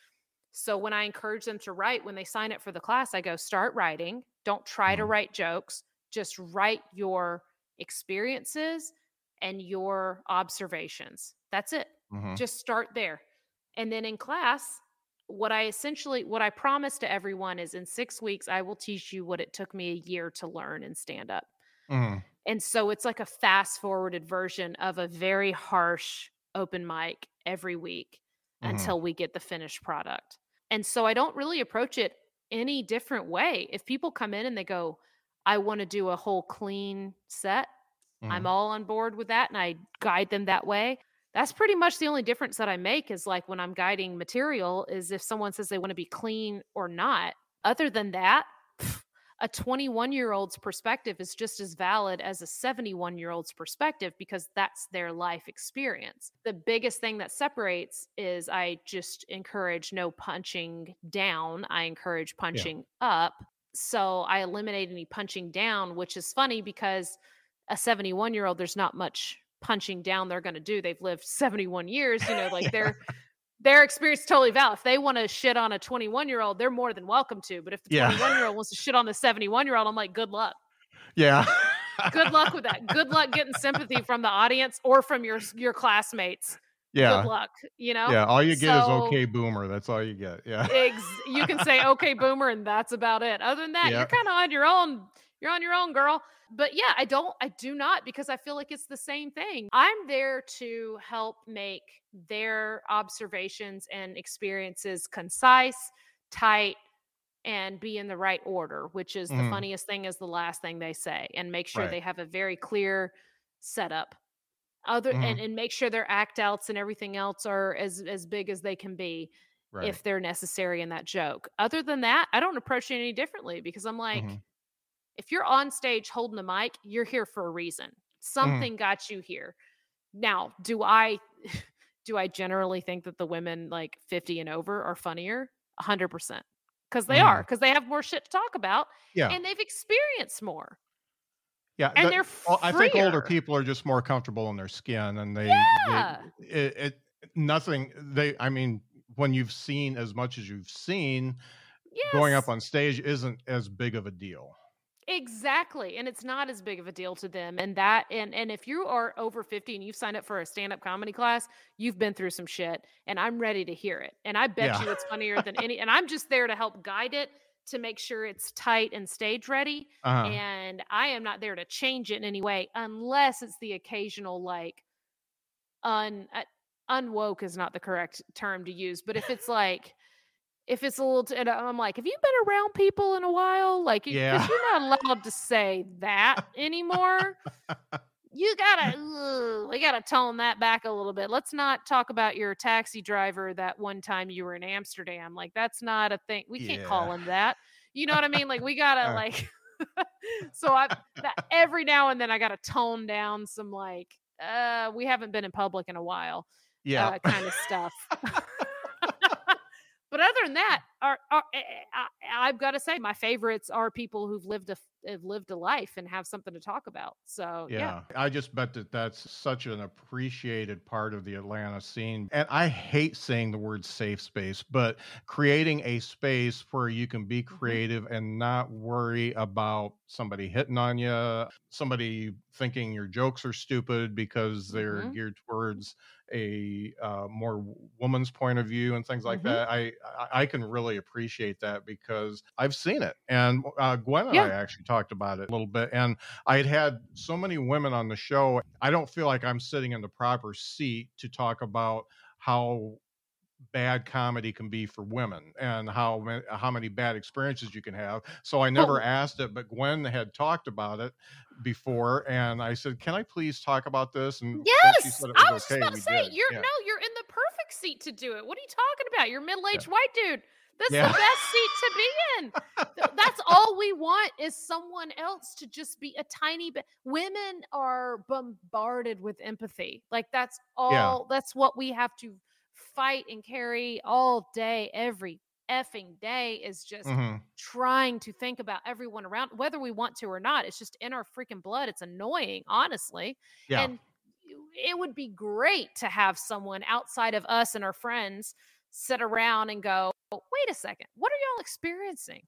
So when I encourage them to write, when they sign up for the class, I go, start writing. Don't try to mm-hmm. write jokes, just write your experiences and your observations. That's it. Mm-hmm. Just start there. And then in class, what I essentially what I promise to everyone is in 6 weeks I will teach you what it took me a year to learn and stand up. Mm-hmm. And so it's like a fast forwarded version of a very harsh open mic every week Mhm. until we get the finished product. And so I don't really approach it any different way. If people come in and they go, I want to do a whole clean set, I'm Mhm. all on board with that and I guide them that way. That's pretty much the only difference that I make is like when I'm guiding material is if someone says they want to be clean or not. Other than that, a 21 year old's perspective is just as valid as a 71 year old's perspective because that's their life experience. The biggest thing that separates is I just encourage no punching down, I encourage punching up. So I eliminate any punching down, which is funny because a 71 year old, there's not much punching down they're going to do. They've lived 71 years, you know, like Yeah. their their experience totally valid. If they want to shit on a 21 year old, they're more than welcome to. But if the Yeah. 21 year old wants to shit on the 71 year old, I'm like, good luck. Yeah. Good luck with that. Good luck getting sympathy from the audience or from your your classmates. Yeah. Good luck. You know. Yeah. All you get is okay boomer. That's all you get. Yeah. Ex- you can say okay boomer and that's about it other than that Yeah. you're kind of on your own you're on your own girl but yeah i don't i do not because i feel like it's the same thing i'm there to help make their observations and experiences concise tight and be in the right order which is the Mhm. funniest thing is the last thing they say and make sure Right. they have a very clear setup other Mhm. and, and make sure their act outs and everything else are as as big as they can be Right. if they're necessary in that joke. Other than that, I don't approach it any differently because I'm like, Mhm. If you're on stage holding a mic, you're here for a reason. Mm-hmm. Something got you here. Now, do I do I generally think that the women like 50 and over are funnier? 100%. Cuz they are, cuz they have more shit to talk about yeah. and they've experienced more. yeah. And they're well, I think older people are just more comfortable in their skin and they, Yeah. they it, it nothing they I mean when you've seen as much as you've seen going up on stage isn't as big of a deal. Exactly. And it's not as big of a deal to them. And that and and if you are over 50 and you've signed up for a stand-up comedy class, you've been through some shit and I'm ready to hear it. And I bet Yeah. you it's funnier than any and I'm just there to help guide it to make sure it's tight and stage ready. Uh-huh. And I am not there to change it in any way unless it's the occasional like un uh, unwoke is not the correct term to use, but if it's like if it's a little, t- I'm like, have you been around people in a while? Like, Yeah. you're not allowed to say that anymore. you gotta, ugh, we gotta tone that back a little bit. Let's not talk about your taxi driver that one time you were in Amsterdam. Like, that's not a thing. We can't call him that. You know what I mean? Like, we gotta Uh. like. so I that every now and then I gotta tone down some like, uh, we haven't been in public in a while yeah. uh, kind of stuff. but other than that, are, are, eh, eh, I, I've got to say, my favorites are people who've lived a have lived a life and have something to talk about. So yeah, Yeah, I just bet that that's such an appreciated part of the Atlanta scene. And I hate saying the word safe space, but creating a space where you can be Mm-hmm. creative and not worry about somebody hitting on you, somebody thinking your jokes are stupid because they're Mhm. geared towards a uh, more woman's point of view and things like Mhm. that. I, I I can really appreciate that because I've seen it. And uh, Gwen and Yeah. I actually talked about it a little bit. And I had had so many women on the show. I don't feel like I'm sitting in the proper seat to talk about how bad comedy can be for women and how ma- how many bad experiences you can have. So I oh. never Oh. asked it, but Gwen had talked about it before, and I said, "Can I please talk about this?" And yes, I was okay, just about to say, did. you're Yeah. no, you're in the perfect seat to do it. What are you talking about? You're a middle aged white dude. That's Yeah. the best seat to be in. That's all we want is someone else to just be a tiny bit. Women are bombarded with empathy. Like that's all. That's what we have to fight and carry all day, every effing day. Is just Mhm. trying to think about everyone around, whether we want to or not. It's just in our freaking blood. It's annoying, honestly. Yeah. And it would be great to have someone outside of us and our friends sit around and go, wait a second, what are y'all experiencing?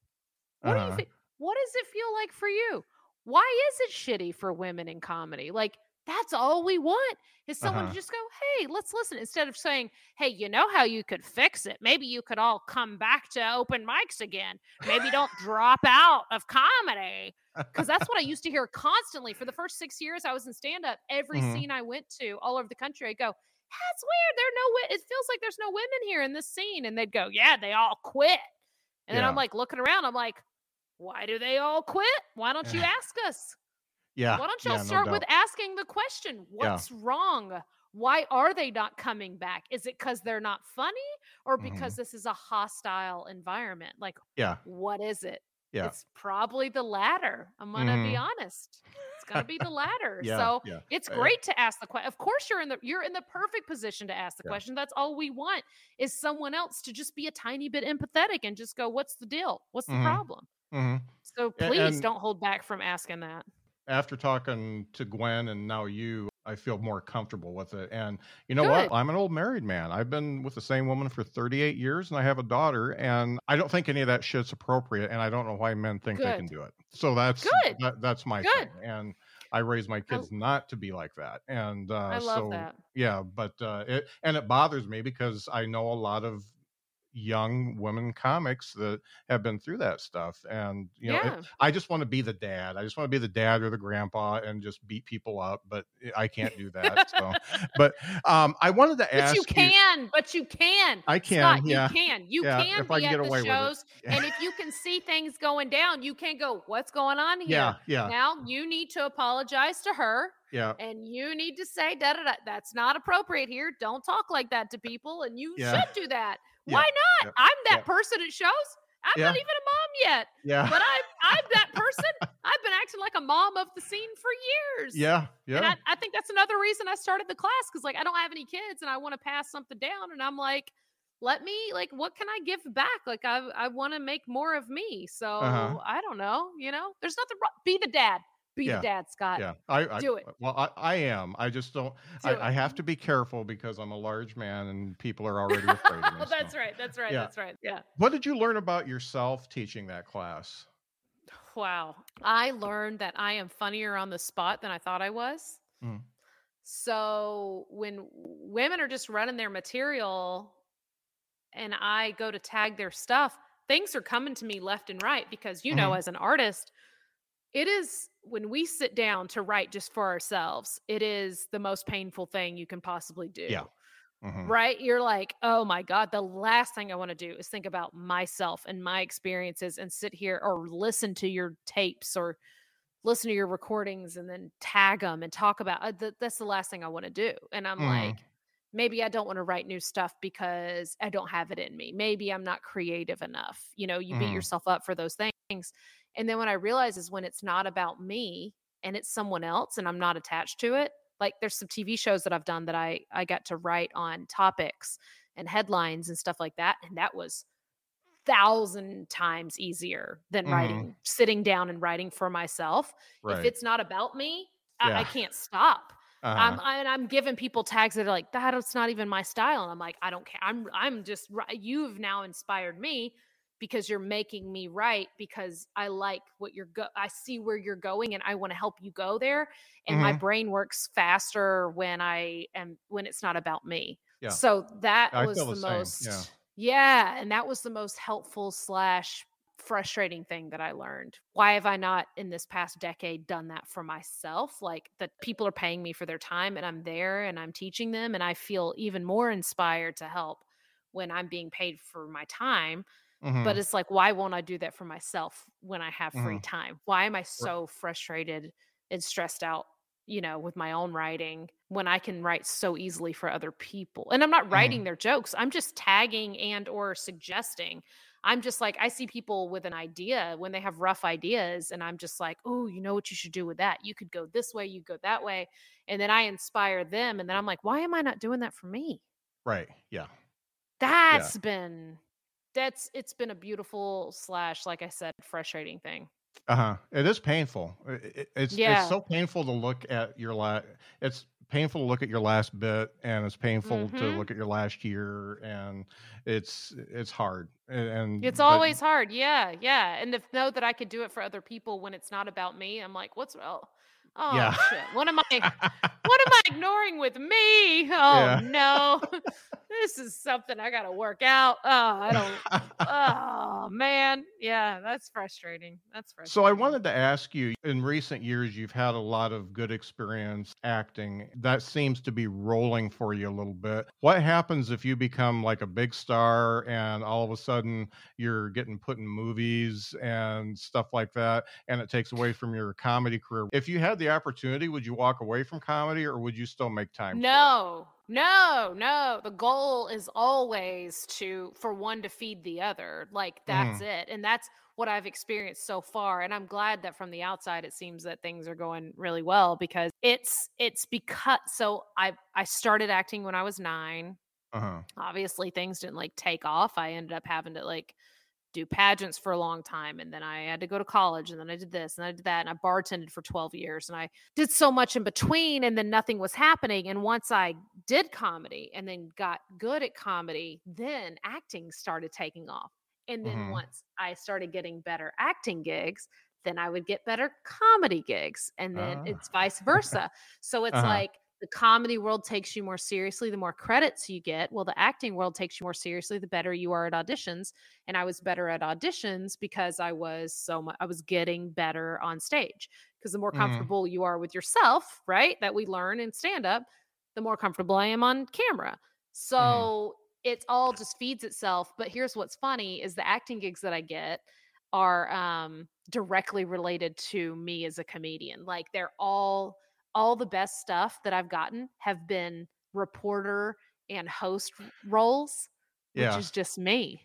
What do you Uh-huh. what does it feel like for you? Why is it shitty for women in comedy? Like That's all we want is someone Uh-huh. to just go, hey, let's listen. Instead of saying, hey, you know how you could fix it? Maybe you could all come back to open mics again. Maybe don't drop out of comedy. Because that's what I used to hear constantly. For the first six years I was in stand up, every Mhm. scene I went to all over the country, I'd go, that's weird. There are no, it feels like there's no women here in this scene. And they'd go, yeah, they all quit. And then I'm like looking around, I'm like, why do they all quit? Why don't you ask us? Yeah. Why don't y'all yeah, no start with asking the question, what's wrong? Why are they not coming back? Is it because they're not funny or because this is a hostile environment? Like, Yeah. what is it? Yeah. It's probably the latter. I'm going to be honest. It's going to be the latter. Yeah. so yeah. it's great to ask the question. Of course, you're in the you're in the perfect position to ask the Yeah. question. That's all we want is someone else to just be a tiny bit empathetic and just go, "What's the deal? What's the Mhm. problem?" mhm. So please and- don't hold back from asking that. After talking to Gwen and now you, I feel more comfortable with it. And you know Good. what? I'm an old married man. I've been with the same woman for 38 years and I have a daughter and I don't think any of that shit's appropriate and I don't know why men think they can do it. So that's Good. that, that's my Good. thing. And I raise my kids not to be like that. And uh I love so that. yeah, but uh it and it bothers me because I know a lot of young women comics that have been through that stuff and you know it- I just want to be the dad. I just want to be the dad or the grandpa and just beat people up, but I can't do that. So, but um, I wanted to ask. But you can, but you can. I can, Scott, yeah. You can. You Yeah, can if I be can get at away the shows. and if you can see things going down, you can go, what's going on here? Yeah, yeah, Now you need to apologize to her yeah, and you need to say da da da. That's not appropriate here. Don't talk like that to people. And you Yeah. should do that. Yeah, Why not? yeah, I'm that yeah. person at shows. I'm not even a mom yet, yeah, but I'm I'm that person. I've been acting like a mom of the scene for years. yeah, Yeah. And I, I think that's another reason I started the class because like I don't have any kids and I want to pass something down and I'm like, let me like what can I give back? Like I I want to make more of me. So Uh-huh. I don't know, you know, there's nothing wrong. Be the dad. Be Yeah, the dad, Scott. yeah. I, I Do it. Well, I, I am. I just don't. Do I. I have to be careful because I'm a large man and people are already afraid of me. that's so. right. That's right. Yeah. That's right. Yeah. What did you learn about yourself teaching that class? Wow. I learned that I am funnier on the spot than I thought I was. Mm. So when women are just running their material and I go to tag their stuff, things are coming to me left and right because, you know, Mhm. as an artist, it is when we sit down to write just for ourselves, it is the most painful thing you can possibly do. Yeah. Mhm. Right? You're like, oh my God, the last thing I want to do is think about myself and my experiences and sit here or listen to your tapes or listen to your recordings and then tag them and talk about uh, th- that's the last thing I want to do. And I'm Mhm. like, maybe I don't want to write new stuff because I don't have it in me. Maybe I'm not creative enough. You know, you beat Mhm. yourself up for those things. And then what I realize is when it's not about me and it's someone else and I'm not attached to it. Like there's some TV shows that I've done that I I got to write on topics and headlines and stuff like that and that was thousand times easier than Mhm. writing sitting down and writing for myself. Right. If it's not about me, I, I can't stop. uh-huh. I'm I, and I'm giving people tags that are like that's not even my style, and I'm like I don't care. I'm I'm just you've now inspired me because you're making me write because I like what you're go. I see where you're going, and I want to help you go there. And my Mhm. brain works faster when I am when it's not about me. Yeah. So that I was the, the most. yeah. yeah, and that was the most helpful slash frustrating thing that I learned. Why have I not in this past decade done that for myself? Like that people are paying me for their time and I'm there and I'm teaching them and I feel even more inspired to help when I'm being paid for my time. Mhm. But it's like why won't I do that for myself when I have free Mhm. time? Why am I so frustrated and stressed out, you know, with my own writing when I can write so easily for other people? And I'm not writing their jokes. I'm just tagging and or suggesting. I'm just like I see people with an idea when they have rough ideas and I'm just like, "Oh, you know what you should do with that? You could go this way, you go that way." And then I inspire them and then I'm like, "Why am I not doing that for me?" right. Yeah. That's been that's it's been a beautiful slash like I said frustrating thing. Uh huh. It is painful. I- I- It's Yeah. it's so painful to look at your last. It's painful to look at your last bit, and it's painful to Mhm. look at your last year, and it's it's hard. And, and It's but- always hard. Yeah, yeah. And to know that I could do it for other people when it's not about me, I'm like, what's well, Oh Yeah. shit. What am I what am I ignoring with me? Oh Yeah. no. this is something I gotta work out. Oh, I don't oh man. Yeah, that's frustrating. That's frustrating. So I wanted to ask you in recent years you've had a lot of good experience acting. That seems to be rolling for you a little bit. What happens if you become like a big star and all of a sudden you're getting put in movies and stuff like that and it takes away from your comedy career? If you had the opportunity, would you walk away from comedy or would you still make time? No, no, no. The goal is always to for one to feed the other. Like that's it. And that's what I've experienced so far. And I'm glad that from the outside it seems that things are going really well because it's it's because so I I started acting when I was 9. Uh-huh. Obviously things didn't like take off. I ended up having to like do pageants for a long time and then I had to go to college and then I did this and I did that and I bartended for 12 years and I did so much in between and then nothing was happening and once I did comedy and then got good at comedy then acting started taking off and then Mhm. once I started getting better acting gigs then I would get better comedy gigs and then Ah. it's vice versa so it's Uh-huh. like the comedy world takes you more seriously the more credits you get well the acting world takes you more seriously the better you are at auditions and I was better at auditions because I was so much I was getting better on stage because the more Mhm. comfortable you are with yourself, right? That we learn in stand up, the more comfortable I am on camera. So it all just feeds itself, but here's what's funny is the acting gigs that I get are um directly related to me as a comedian. Like they're all all the best stuff that I've gotten have been reporter and host roles, which is just me.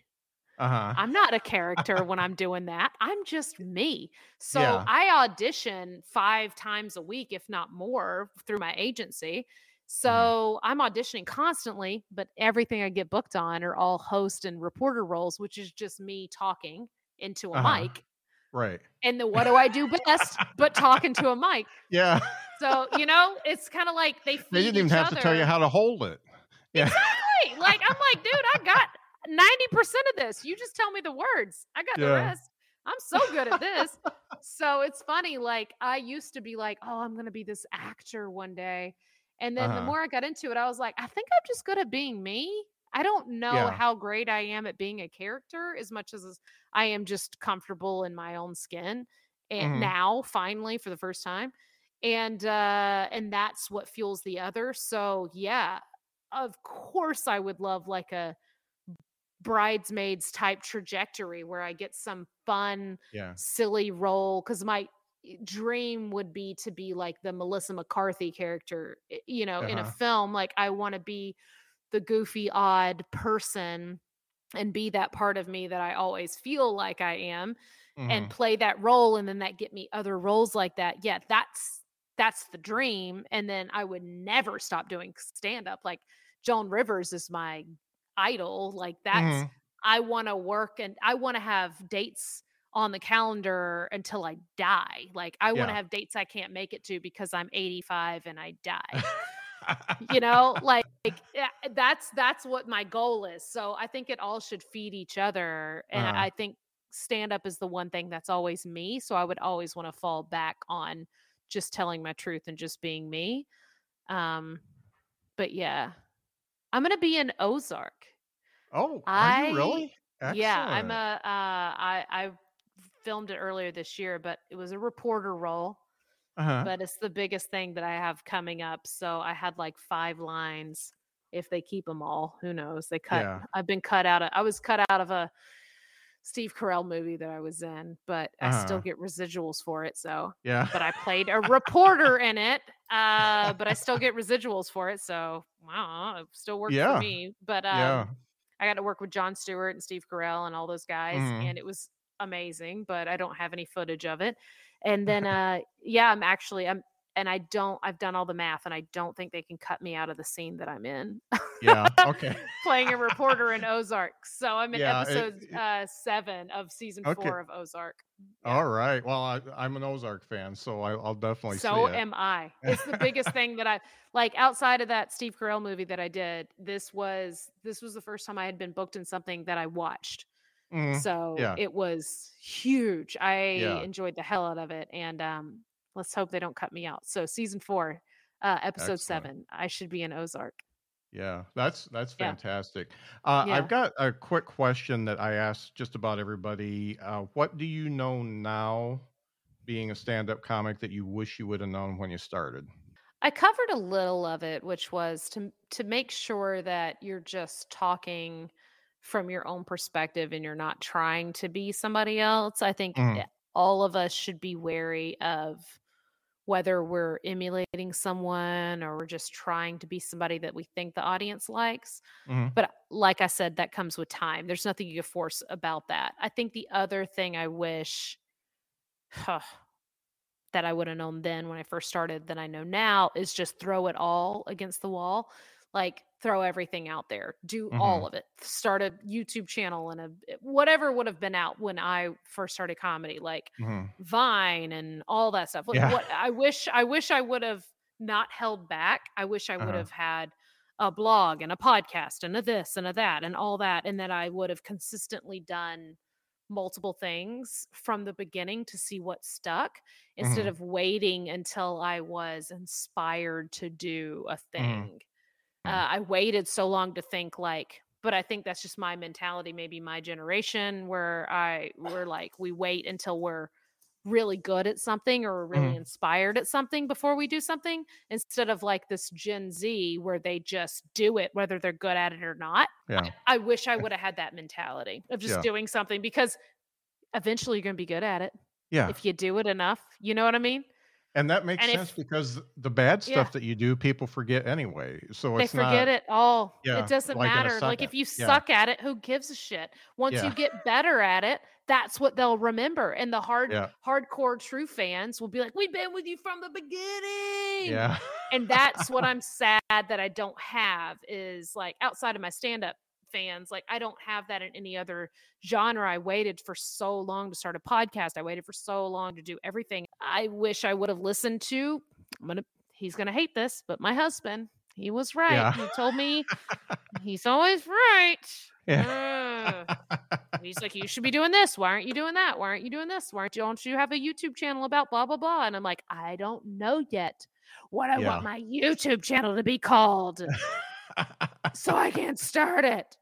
Uh-huh. I'm not a character when I'm doing that. I'm just me. So Yeah. I audition five times a week, if not more, through my agency. So I'm auditioning constantly, but everything I get booked on are all host and reporter roles, which is just me talking into a Uh-huh. mic. Right. And then what do I do best but talking to a mic? Yeah. So, you know, it's kind of like they feed they didn't even have to tell you how to hold it. Yeah. Right. Like I'm like, dude, I got 90% of this. You just tell me the words. I got the rest. I'm so good at this. so it's funny. Like I used to be like, oh, I'm gonna be this actor one day. And then the Uh-huh. more I got into it, I was like, I think I'm just good at being me. I don't know Yeah. how great I am at being a character as much as I am just comfortable in my own skin. And Mhm. now, finally, for the first time. And uh and that's what fuels the other. So yeah, of course I would love like a bridesmaids type trajectory where I get some fun, Yeah. silly role because my dream would be to be like the Melissa McCarthy character, eh, you know, in a Uh-huh. film. Like I want to be the goofy, odd person and be that part of me that I always feel like I am and Mhm. play that role and then that get me other roles like that. Yeah, that's that's the dream and then I would never stop doing stand up. Like Joan Rivers is my idol. Like that's Mhm. I want to work and I want to have dates on the calendar until I die. Like I want to Yeah. have dates I can't make it to because I'm 85 and I die. you know, like yeah, that's that's what my goal is. So I think it all should feed each other and Uh-huh. I think stand up is the one thing that's always me, so I would always want to fall back on just telling my truth and just being me. Um but yeah. I'm going to be in Ozark. oh, are I- you really? Yeah, I'm Excellent. a uh I I filmed it earlier this year, but it was a reporter role, Uh-huh. but it's the biggest thing that I have coming up. So I had like 5 lines if they keep them all, who knows. They cut Yeah. I've been cut out of I was cut out of a Steve Carell movie that I was in, but I still Uh-huh. get residuals for it, so yeah. but I played a reporter in it. Uh, but I still get residuals for it, so wow, it still works Yeah. for me. But um, yeah. I got to work with Jon Stewart and Steve Carell and all those guys, Mhm. and it was amazing. But I don't have any footage of it. And then, uh, yeah, I'm actually I'm, and I don't. I've done all the math, and I don't think they can cut me out of the scene that I'm in, Yeah. Okay. playing a reporter in Ozark. So I'm in Yeah, episode it- uh, seven of season Okay. four of Ozark. Yeah. All right. Well, I, I'm an Ozark fan, so I, I'll definitely So see it. am I. It's the biggest thing that I like outside of that Steve Carell movie that I did. This was this was the first time I had been booked in something that I watched. Mhm. So Yeah. it was huge. I Yeah. enjoyed the hell out of it. And um let's hope they don't cut me out. So season four, uh, episode Excellent. seven, I should be in Ozark. Yeah, that's that's Yeah. fantastic. Uh, Yeah. I've got a quick question that I ask just about everybody. Uh, what do you know now, being a stand-up comic, that you wish you would have known when you started? I covered a little of it, which was to to make sure that you're just talking from your own perspective and you're not trying to be somebody else. I think Mhm. All of us should be wary of whether we're emulating someone or we're just trying to be somebody that we think the audience likes. Mhm. But like I said, that comes with time. There's nothing you can force about that. I think the other thing I wish that I would have known then when I first started than I know now is just throw it all against the wall. Like throw everything out there. Do all Mhm. of it. Start a YouTube channel and a whatever would have been out when I first started comedy, like Mhm. Vine and all that stuff. Yeah. what I wish I wish I would have not held back. I wish I would Uh-huh. have had a blog and a podcast and a this and a that and all that and that I would have consistently done multiple things from the beginning to see what stuck instead Mhm. of waiting until I was inspired to do a thing. Uh, I waited so long to think like, but I think that's just my mentality, maybe my generation, where I we're like we wait until we're really good at something or really Mhm. inspired at something before we do something instead of like this Gen Z where they just do it whether they're good at it or not. Yeah. I wish I would have had that mentality of just Yeah. doing something because eventually you're going to be good at it Yeah. if you do it enough. You know what I mean? And that makes and if- sense because the bad stuff Yeah. that you do, people forget anyway. So They forget not, it all. Yeah, it doesn't like matter. Like if you Yeah. suck at it, who gives a shit? Once you get better at it, that's what they'll remember. And the hard hardcore true fans will be like, "We've been with you from the beginning." Yeah. and that's what I'm sad that I don't have is like outside of my stand up fans, like I don't have that in any other genre. I waited for so long to start a podcast. I waited for so long to do everything. I wish I would have listened to. I'm gonna. He's gonna hate this, but my husband, he was right. Yeah. He told me he's always right. Yeah. He's like, you should be doing this. Why aren't you doing that? Why aren't you doing this? Why aren't you, don't you have a YouTube channel about blah blah blah? And I'm like, I don't know yet what I Yeah. want my YouTube channel to be called, so I can't start it.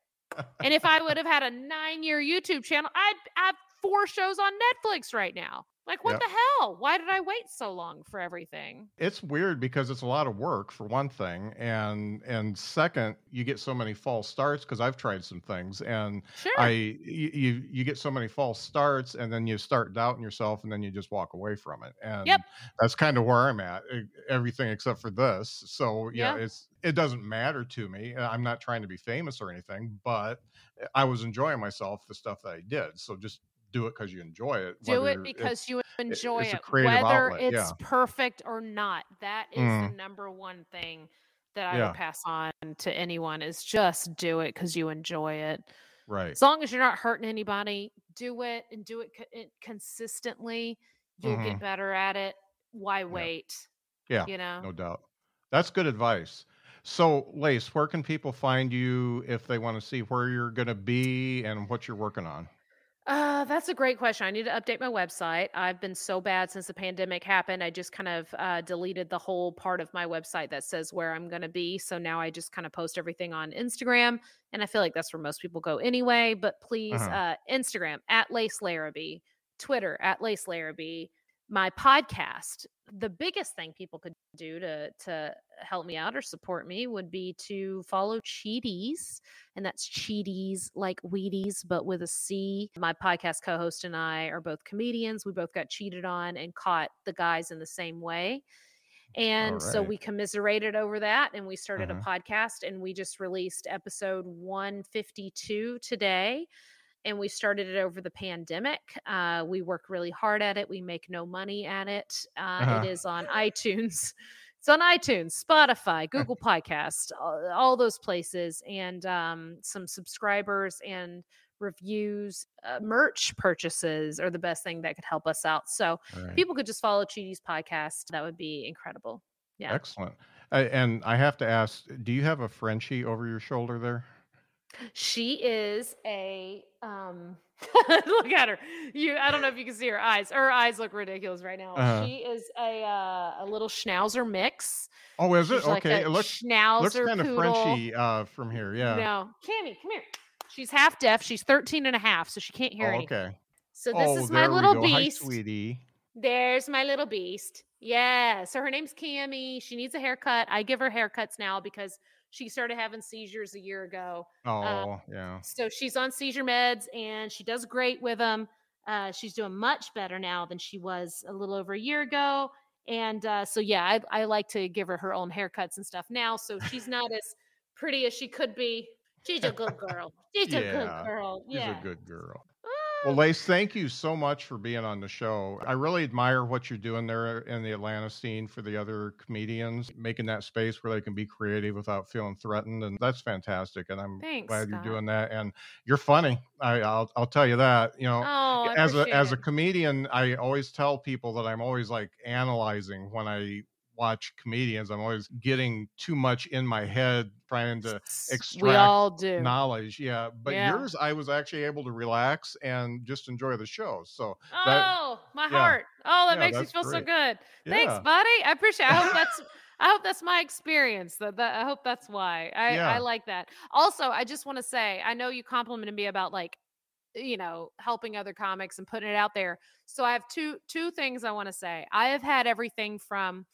And if I would have had a nine year YouTube channel, I'd have four shows on Netflix right now. Like, what Yep. the hell? Why did I wait so long for everything? it's weird because it's a lot of work for one thing and and second you get so many false starts because i've tried some things and Sure. i you, you get so many false starts and then you start doubting yourself and then you just walk away from it and Yep. that's kind of where i'm at everything except for this so yeah, Yeah. it's it doesn't matter to me Uh, i'm not trying to be famous or anything but i was enjoying myself the stuff that i did so just do it because you enjoy it do it because you enjoy it whether outlet, it's yeah. perfect or not that is Mm. the number one thing that i Yeah. would pass on to anyone is just do it because you enjoy it right as long as you're not hurting anybody do it and do it, co- consistently you'll Mhm. get better at it why wait Yeah, you know no doubt. That's good advice. So, Lace, where can people find you if they want to see where you're going to be and what you're working on? Uh, that's a great question. I need to update my website. I've been so bad since the pandemic happened. I just kind of uh, deleted the whole part of my website that says where I'm going to be. So now I just kind of post everything on Instagram. And I feel like that's where most people go anyway. But please, Uh-huh. uh, Instagram at Lace Larrabee, Twitter at Lace Larrabee, my podcast. The biggest thing people could do to to help me out or support me would be to follow Cheaties and that's Cheaties like Wheaties, but with a C. My podcast co host and I are both comedians. We both got cheated on and caught the guys in the same way. And so we commiserated over that and we started Mhm. a podcast and we just released episode 152 today. And we started it over the pandemic. Uh, we work really hard at it. We make no money at it. Uh, Uh-huh. It is on iTunes. It's on iTunes, Spotify, Google Podcast, all, all those places, and um, some subscribers and reviews, uh, merch purchases are the best thing that could help us out. So right. people could just follow Cheaties podcast. That would be incredible. Yeah. Excellent. I, and I have to ask, do you have a Frenchie over your shoulder there? She is a um look at her. You I don't know if you can see her eyes. Her eyes look ridiculous right now. Uh-huh. She is a uh, a little schnauzer mix. Oh, is it? She's like Okay. It looks schnauzer. looks kind of. Frenchy uh, from here. Yeah. No. Cammy, come here. She's half deaf. She's 13 and a half, so she can't hear Oh, anything. okay. So this Oh, is my little go. Hi, beast. sweetie. There's my little beast. Yeah. So her name's Cammy. She needs a haircut. I give her haircuts now because she started having seizures a year ago. Oh, yeah. So she's on seizure meds and she does great with them. Uh, she's doing much better now than she was a little over a year ago. And uh, so, yeah, I, I like to give her her own haircuts and stuff now. So she's not as pretty as she could be. She's a good girl. She's a good girl. Yeah. She's a good girl. Well, Lace, thank you so much for being on the show. I really admire what you're doing there in the Atlanta scene for the other comedians, making that space where they can be creative without feeling threatened, and that's fantastic. And I'm Thanks, glad you're doing that. And you're funny. I, I'll I'll tell you that. You know, Oh, as a as a comedian, I always tell people that I'm always like analyzing when I watch comedians. I'm always getting too much in my head, trying to S- we extract all do. knowledge. Yeah, but Yeah. yours, I was actually able to relax and just enjoy the show. So that, Oh, my yeah. heart. Oh, that Yeah, makes me feel so great. good. Thanks, buddy. I appreciate. I hope that's. I hope that's my experience. That, that I hope that's why I, I like that. Also, I just want to say, I know you complimented me about like, you know, helping other comics and putting it out there. So I have two two things I want to say. I have had everything from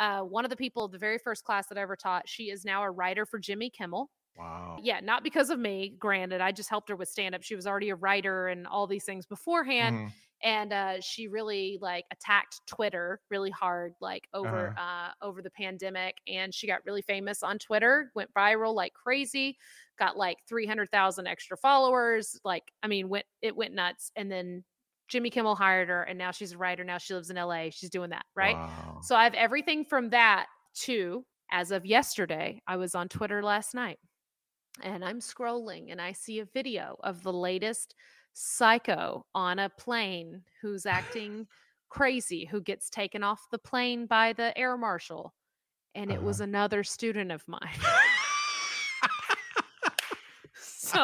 uh, one of the people, the very first class that I ever taught. She is now a writer for Jimmy Kimmel. wow. Yeah, not because of me. Granted, I just helped her with stand up. She was already a writer and all these things beforehand Mhm. and uh, she really like attacked Twitter really hard, like over uh over the pandemic, and she got really famous on Twitter, went viral like crazy, got like three hundred thousand extra followers, like I mean, went it went nuts, and then Jimmy Kimmel hired her, and now she's a writer. Now she lives in L.A. She's doing that, right? Wow. So I have everything from that to as of yesterday, I was on Twitter last night and I'm scrolling and I see a video of the latest psycho on a plane who's acting crazy, who gets taken off the plane by the air marshal. And it was Uh-huh. another student of mine.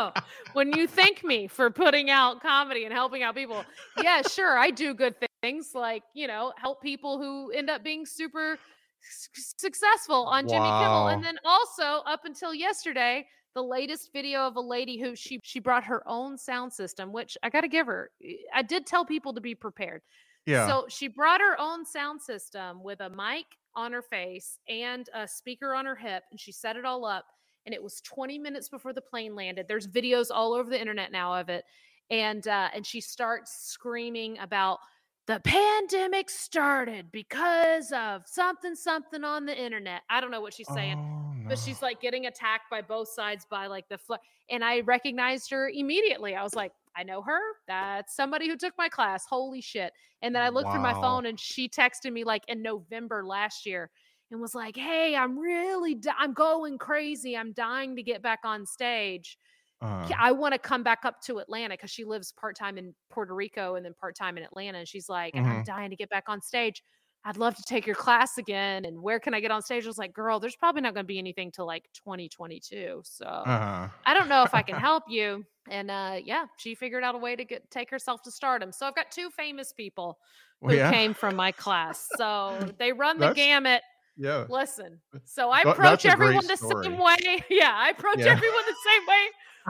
when you thank me for putting out comedy and helping out people, yeah, sure, I do good things like, you know, help people who end up being super s- successful on Jimmy Kimmel. And then also up until yesterday, the latest video of a lady who she she brought her own sound system, which I got to give her. eh, I did tell people to be prepared. yeah. So she brought her own sound system with a mic on her face and a speaker on her hip, and she set it all up. And it was 20 minutes before the plane landed. There's videos all over the internet now of it, and uh, and she starts screaming about the pandemic started because of something something on the internet. I don't know what she's saying oh, but she's like getting attacked by both sides by like the fl- and I recognized her immediately. I was like, I know her. That's somebody who took my class. Holy shit. And then I looked through my phone and she texted me like in November last year and was like, "Hey, I'm really di- I'm going crazy. I'm dying to get back on stage. Uh, I want to come back up to Atlanta cuz she lives part-time in Puerto Rico and then part-time in Atlanta and she's like, and I'm dying to get back on stage. I'd love to take your class again. And where can I get on stage? I was like, girl, there's probably not going to be anything till like 2022. So uh, I don't know if I can help you. And uh, yeah, she figured out a way to get take herself to stardom. So I've got two famous people who well, yeah. came from my class. So they run the gamut. Yeah. Listen, so I approach that's a great everyone the story. same way. Yeah, I approach Yeah. everyone the same way.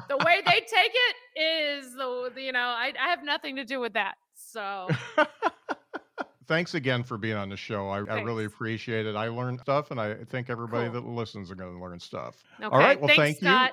The way they take it is the the- you know I, I have nothing to do with that. So Thanks again for being on the show. I, I really appreciate it. I learned stuff, and I think everybody Cool. that listens are going to learn stuff. okay, All right. Well, thanks, thank you. Scott.